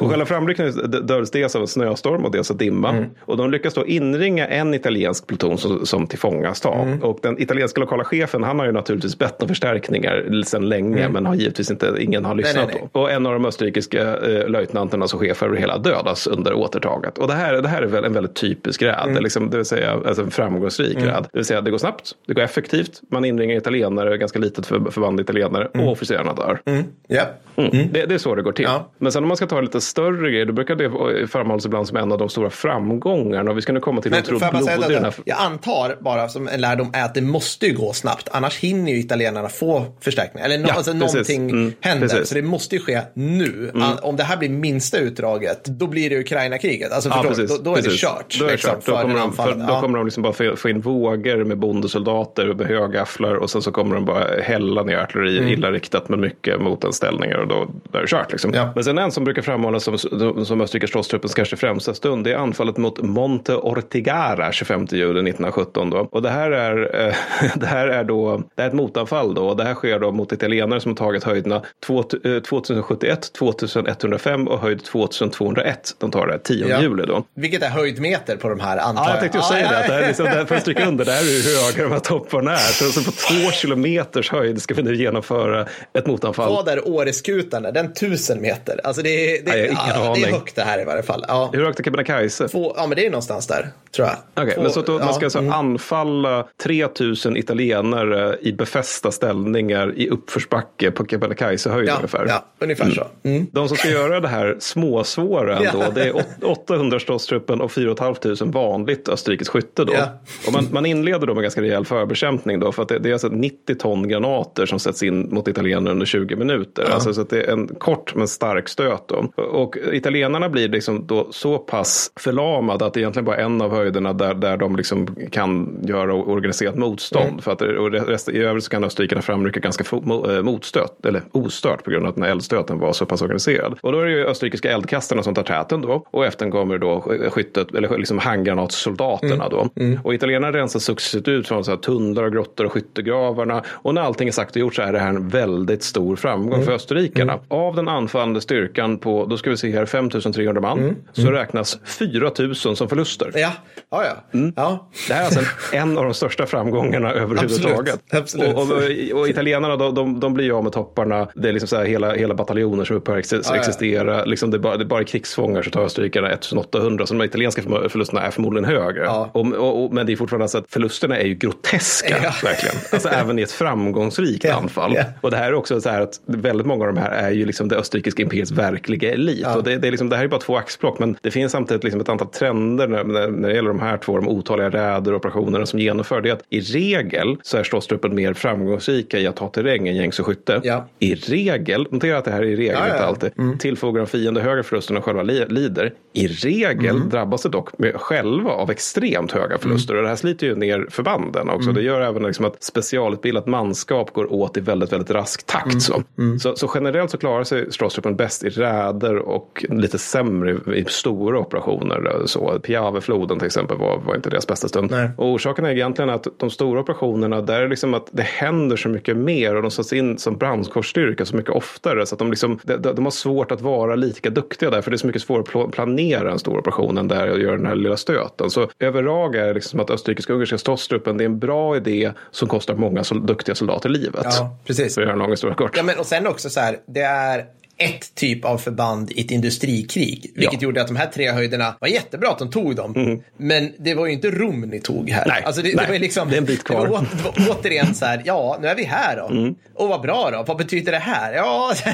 Och själva framryckningen döljs dels av en snöstorm och dels av dimma. Mm. Och de lyckas då inringa en italiensk pluton som, som tillfångas. Mm. Och den italienska lokala chefen, han har ju naturligtvis bett om förstärkningar sedan länge, men har givetvis inte, ingen har lyssnat Mm. nej, nej. på. Och en av de österrikiska eh, löjtnanterna som chef över hela dödas under återtaget. Och det här, det här är väl en väldigt typisk räd, Mm. liksom, det vill säga alltså en framgångsrik räd. Det vill säga det går snabbt, det går effektivt, man inringar italienare, ganska litet för, förband italienare och officerarna dör. ja. Mm. Det, det är så det går till. Ja. Men sen om man ska ta lite större grejer, då brukar det framhållas ibland som en av de stora framgångarna. Och vi ska nu komma till Men bara säga blodig jag antar bara som en lärdom är att det måste ju gå snabbt. Annars hinner ju italienarna få förstärkningar. Eller no, Ja, alltså någonting Mm, händer. precis. Så det måste ju ske nu. An- Om det här blir minsta utdraget, då blir det Ukraina-kriget. Alltså, Ja, precis, då, då är det kört. Då, är det liksom, kört. då, för kommer de, för, då kommer de liksom bara få, in vågor med bondesoldater med högafflar och sen så kommer de bara hälla ner artilleri illa riktat men mycket mot en ställningar och då, då är det kört. Liksom. Ja. Men sen en som brukar framhållas som, som Österrikes ståstruppens kanske främsta stund det är anfallet mot Monte Ortigara 25 juli 1917. Då. Och det här är, eh, det här är då det här är ett motanfall då och det här sker då mot italienare som har tagit höjderna två- eh, 2071, 2105 och höjd 2201. De tar det här 10 Ja. juli då. Vilket är höjdmeter på de här antar Ja, jag tänkte ju säga det. Att det här är liksom, det här, för att stryka under, det här är hur höga de här topparna är. Så, så på två kilometers höjd ska vi nu genomföra ett motanfall. Vad är Åreskutan? där? Den tusen meter. Alltså det är, det, jag ingen ja, det är högt det här i varje fall. Ja. Hur högt är Kebnekaise? Ja, men det är någonstans där, tror jag. Okej, Två- men så att då, ja, man ska alltså mm. anfalla 3000 italienska italienare i befästa ställningar i uppförsbacke på Kebnekaise-höjd Ja, ungefär. ja ungefär så. Mm. De som ska göra det här småsvåra ändå, Ja. det är åt- 800 ståstruppen och 4 500 vanligt österrikiskt skytte då. Ja. Och man, man inleder då med ganska rejäl förbekämpning då, för att det, det är alltså 90 ton granater som sätts in mot italienarna under 20 minuter. Alltså, så det är en kort men stark stöt då. Och italienarna blir liksom då så pass förlamade att det är egentligen bara en av höjderna där, där de liksom kan göra organiserat motstånd. För det, och rest, I övrigt så kan österrikarna framrycka ganska eh, motstött, eller ostört på grund av att den här eldstöten var så pass organiserad. Och då är det ju österrikiska eldkastarna som tar täten då. Och efter kommer då skyttet, eller liksom handgranatsoldaterna då. Och italienarna rensar successivt ut från så här tunnlar och grottor och skyttegravarna. Och när allting är sagt och gjort så är det här en väldigt stor framgång för österrikarna. Av den anfallande styrkan på, då ska vi se här, 5300 man, så räknas 4000 som förluster. Ja, ja, ja. Mm. ja. Det här är alltså en, en av de största framgångarna överhuvudtaget. Absolut. Och, och, och italienarna de, de, de blir ju av med topparna. Det är liksom så här hela, hela bataljoner som upphör att ex- ja. existera. Liksom det, är bara, det är bara krigsfångar så tar österrikarna 1800. Så de italienska förlusterna är förmodligen högre. Ja. Och, men det är fortfarande så att förlusterna är ju groteska. Ja. Verkligen. Alltså även i ett framgångsrikt Ja. anfall. Ja. Och det här är också så här att väldigt många av de här är ju liksom det österrikiska imperiets verkliga elit. Och det, det, är liksom, det här är bara två axplock. Men det finns samtidigt liksom ett antal trender när, när, när det gäller de här två, de otaliga räder och operationerna som genomför. Det är att i regel så är ståstruppen mer framgångsrika i att ta terräng än gängse skytte. Ja. I regel, notera att det här är i regel, Ja, ja, inte alltid, tillfogar en fiende högre förluster än själva li- lider. I regel drabbas det dock med, själva av extremt höga förluster. Och det här sliter ju ner förbanden också. Det gör även liksom att specialutbildat manskap går åt i väldigt, väldigt rask takt. Så. Så, så generellt så klarar sig stråstruppen bäst i räder och lite sämre i, i stora operationer. Så Piavefloden till exempel var, var inte deras bästa stund. Nej. Och orsaken är egentligen att de stora operationerna, där är liksom att det händer så mycket mer och de sätts in som brandkårsstyrka så mycket oftare. Så att de, liksom, de, de har svårt att vara lika duktiga där, för det är så mycket svårare att pl- planera en stor operation än där och göra den här lilla stöten. Så överlag är det liksom att österrikisk-ungerska ståstruppen, det är en bra idé som kostar många sol- duktiga soldater livet. Ja, precis. För att göra en lång historia kort. Ja, men och sen också så här, det är ett typ av förband i ett industrikrig. Vilket Ja. gjorde att de här tre höjderna var jättebra att de tog dem. Men det var ju inte Rom ni tog här. Nej, alltså det, nej, det var liksom, det är en bit kvar. Det var, det var återigen så här, ja, nu är vi här då. Och vad bra då. Vad betyder det här? Ja,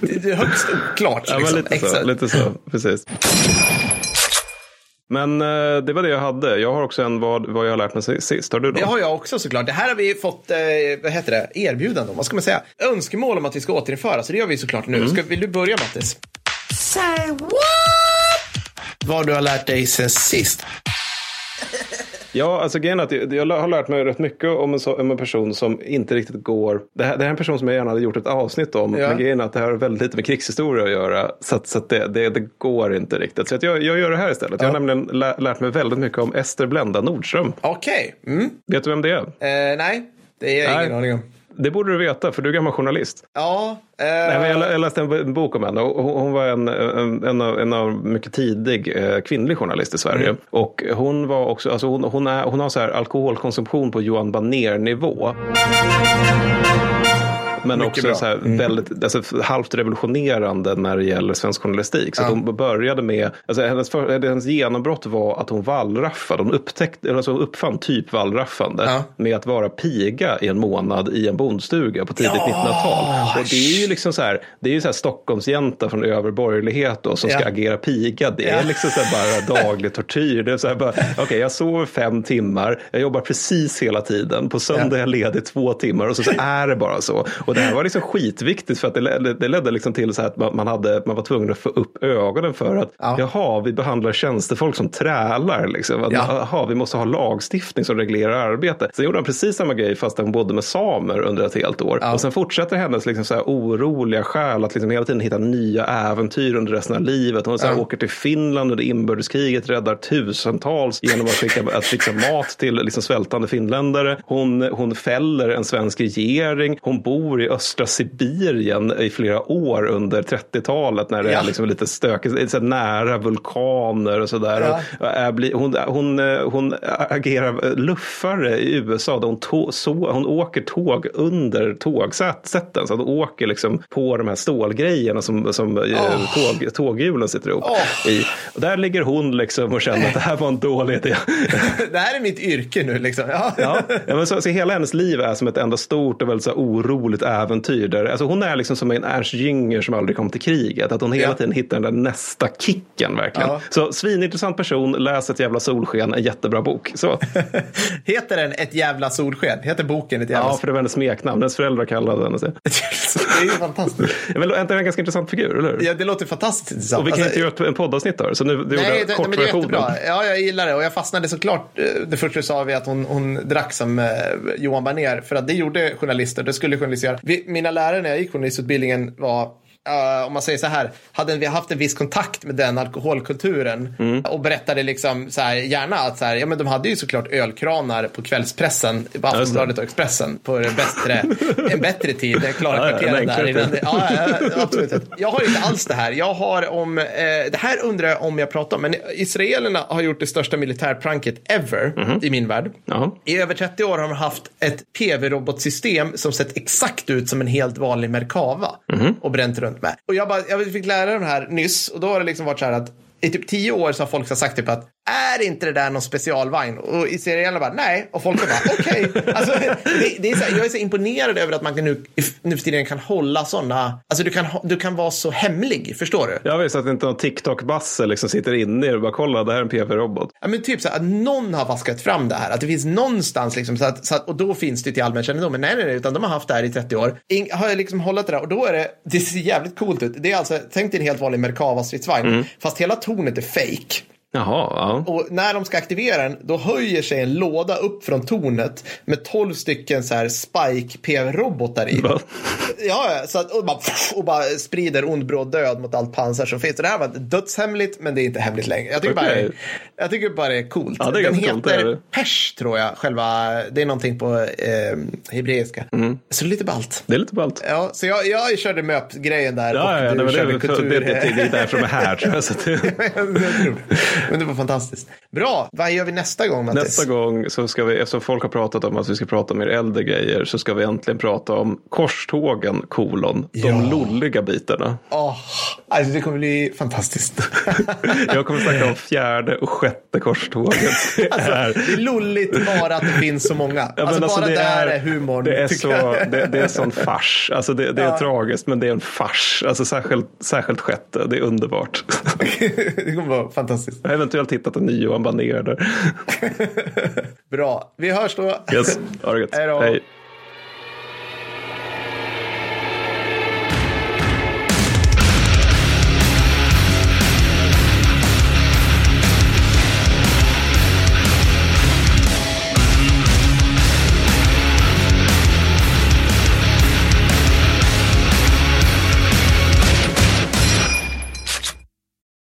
det är högst oklart. Ja, liksom. men lite så. Lite så precis. Men eh, det var det jag hade. Jag har också en vad, vad jag har lärt mig si- sist. Har du då? Det har jag också såklart. Det här har vi fått, eh, vad heter det, erbjudande om, vad ska man säga? Önskemål om att vi ska återinföra, så det gör vi såklart nu. Mm. Ska, vill du börja Mattis? Say what? Vad du har lärt dig sen sist. Ja, alltså grejen att jag, jag har lärt mig rätt mycket om en, så, om en person som inte riktigt går... Det här, det här är en person som jag gärna hade gjort ett avsnitt om. Ja. Men grejen är att det här har väldigt lite med krigshistoria att göra. Så, att, så att det, det, det går inte riktigt. Så att jag, jag gör det här istället. Jag har nämligen lä, lärt mig väldigt mycket om Ester Blenda Nordström. Okej. Mm. Vet du vem det är? Eh, nej, det är jag ingen Nej. aning om. Det borde du veta, för du är gammal journalist. Ja. Eh, Nej, men jag, jag läste en bok om henne och hon var en, en, en, av, en av mycket tidig eh, kvinnlig journalist i Sverige. Mm. Och hon var också, alltså hon, hon, är, hon har så här alkoholkonsumtion på Johan Baner-nivå. Men Mycket också så här väldigt, alltså, halvt revolutionerande när det gäller svensk journalistik. Så att hon började med, alltså hennes, för, hennes genombrott var att hon wallraffade. Hon, upptäckte, alltså, hon uppfann typ wallraffande Ja. med att vara piga i en månad i en bondstuga på tidigt Ja, 1900-tal. Och det är ju liksom så här, det är ju så här Stockholmsjänta från övre borgerlighet då, som ska Ja. agera piga. Det är Ja. liksom så här bara daglig tortyr. Det är så här bara, okej jag sover fem timmar, jag jobbar precis hela tiden, på söndag är jag ledig två timmar och så, så är det bara så. Och det här var liksom skitviktigt för att det ledde, det ledde liksom till så här att man, man, hade, man var tvungen att få upp ögonen för att Ja. jaha, vi behandlar tjänstefolk som trälar. Liksom. Att, Ja. Jaha, vi måste ha lagstiftning som reglerar arbete. Sen gjorde han precis samma grej fast han bodde med samer under ett helt år. Ja. Och sen fortsätter hennes liksom så här oroliga själ att liksom hela tiden hitta nya äventyr under resten av livet. Hon så här Ja. åker till Finland under inbördeskriget, räddar tusentals genom att, skicka, att fixa mat till liksom svältande finländare. Hon, hon fäller en svensk regering. Hon bor bor i östra Sibirien i flera år under 30-talet när det Ja. är liksom lite stökigt, så nära vulkaner och sådär. Ja. Är, bli- hon, hon, eh, hon agerar luffare i USA hon, tå, så, hon åker tåg under tågsätten. Så hon åker liksom på de här stålgrejerna som, som Åh. tåg, tåghjulen sitter ihop Åh. i. Och där ligger hon liksom och känner att det här var en dålig idé. det här är mitt yrke nu liksom. Ja. Ja, men så, så hela hennes liv är som ett enda stort och väldigt så oroligt äventyr. Där, alltså hon är liksom som en Ernst Jünger som aldrig kom till kriget. Att hon hela Ja. tiden hittar den där nästa kicken verkligen. Ja. Så svinintressant person, läs ett jävla solsken, en jättebra bok. Så. Heter den Ett jävla solsken? Heter boken Ett jävla Ja, solsken? för det var hennes smeknamn. Hennes föräldrar kallade henne så. det är ju fantastiskt. Men är inte en ganska intressant figur, eller hur? Ja, det låter fantastiskt intressant. Och vi kan Alltså, inte göra en poddavsnitt där, så nu du Nej, gjorde kortversionen. Ja, jag gillar det. Och jag fastnade såklart. eh, Det första du sa var att hon, hon drack som eh, Johan Baner. För att det gjorde journalister. Det skulle journalister göra. Vi, mina lärare när jag gick journalistutbildningen var eh, om man säger så här, hade vi haft en viss kontakt med den alkoholkulturen Mm. och berättade liksom så här, gärna att så här, ja men de hade ju såklart ölkranar på kvällspressen på Aftonbladet och Expressen på det bättre, en bättre tid, klara Ja, ja, där. Innan, tid. ja, ja, absolut. Jag har inte alls det här. Jag har om, eh, det här undrar jag om jag pratar om, men israelerna har gjort det största militärpranket ever Mhm. i min värld. Jaha. I över 30 år har de haft ett PV-robotsystem som sett exakt ut som en helt vanlig Merkava Mhm. och bränt runt med. Och jag, bara, jag fick lära den här nyss och då har det liksom varit så här att i typ tio år så har folk sagt typ att är inte det där någon specialvagn? Och israelerna bara nej. Och folk bara okej. Alltså, det, det är så här, jag är så imponerad över att man kan nu, nu för tiden kan hålla sådana, alltså du kan, du kan vara så hemlig, förstår du? Jag vet att inte någon TikTok-basse liksom sitter inne i det och bara kolla, det här är en PV-robot. Ja, men typ så här, att någon har vaskat fram det här. Att det finns någonstans liksom, så att, så att, och då finns det till allmän kännedom. Men nej, nej, nej, utan de har haft det här i 30 år. Ing, har jag liksom hållit det där och då är det, det ser jävligt coolt ut. Det är alltså, tänk dig en helt vanlig Merkava-stridsvagn. Fast hela tornet är fake. Jaha, ja. Och när de ska aktivera den, då höjer sig en låda upp från tornet med 12 stycken så här Spike PV-robotar i. Va? Ja, så att, och, bara, och bara sprider ond bråd död mot allt pansar som finns. Så det här var dödshemligt, men det är inte hemligt längre. Jag tycker, bara, Okej. jag tycker bara det är coolt. Ja, det är Den ganska coolt, det heter det. Pers, tror jag. Själva, det är någonting på eh, hebreiska. Mm. Så det är lite ballt. Det är lite ballt. Ja, så jag, jag körde MÖP-grejen där. Ja, och ja, du nej, det, körde är, kultur. det, det, det är därför de är här. tror jag. Så att det, Jag tror det. Men det var fantastiskt. Bra, vad gör vi nästa gång Mattis? nästa gång så ska vi, eftersom folk har pratat om att vi ska prata om mer äldre grejer, så ska vi äntligen prata om korstågen, kolon, de Ja. lolliga bitarna. Åh, alltså det kommer bli fantastiskt. Jag kommer snacka om fjärde och sjätte korståget. Det Alltså, är- det är lulligt bara att det finns så många. Ja, alltså, men bara det där är, humorn. Det är, så, det, det är sån fars. Alltså det, det är Ja. tragiskt men det är en fars. Alltså särskilt, särskilt sjätte. Det är underbart. det kommer vara fantastiskt. Jag har eventuellt hittat en ny Johan Banér där. Bra, vi hörs då. Yes, ha det gött. Hej då. Hej.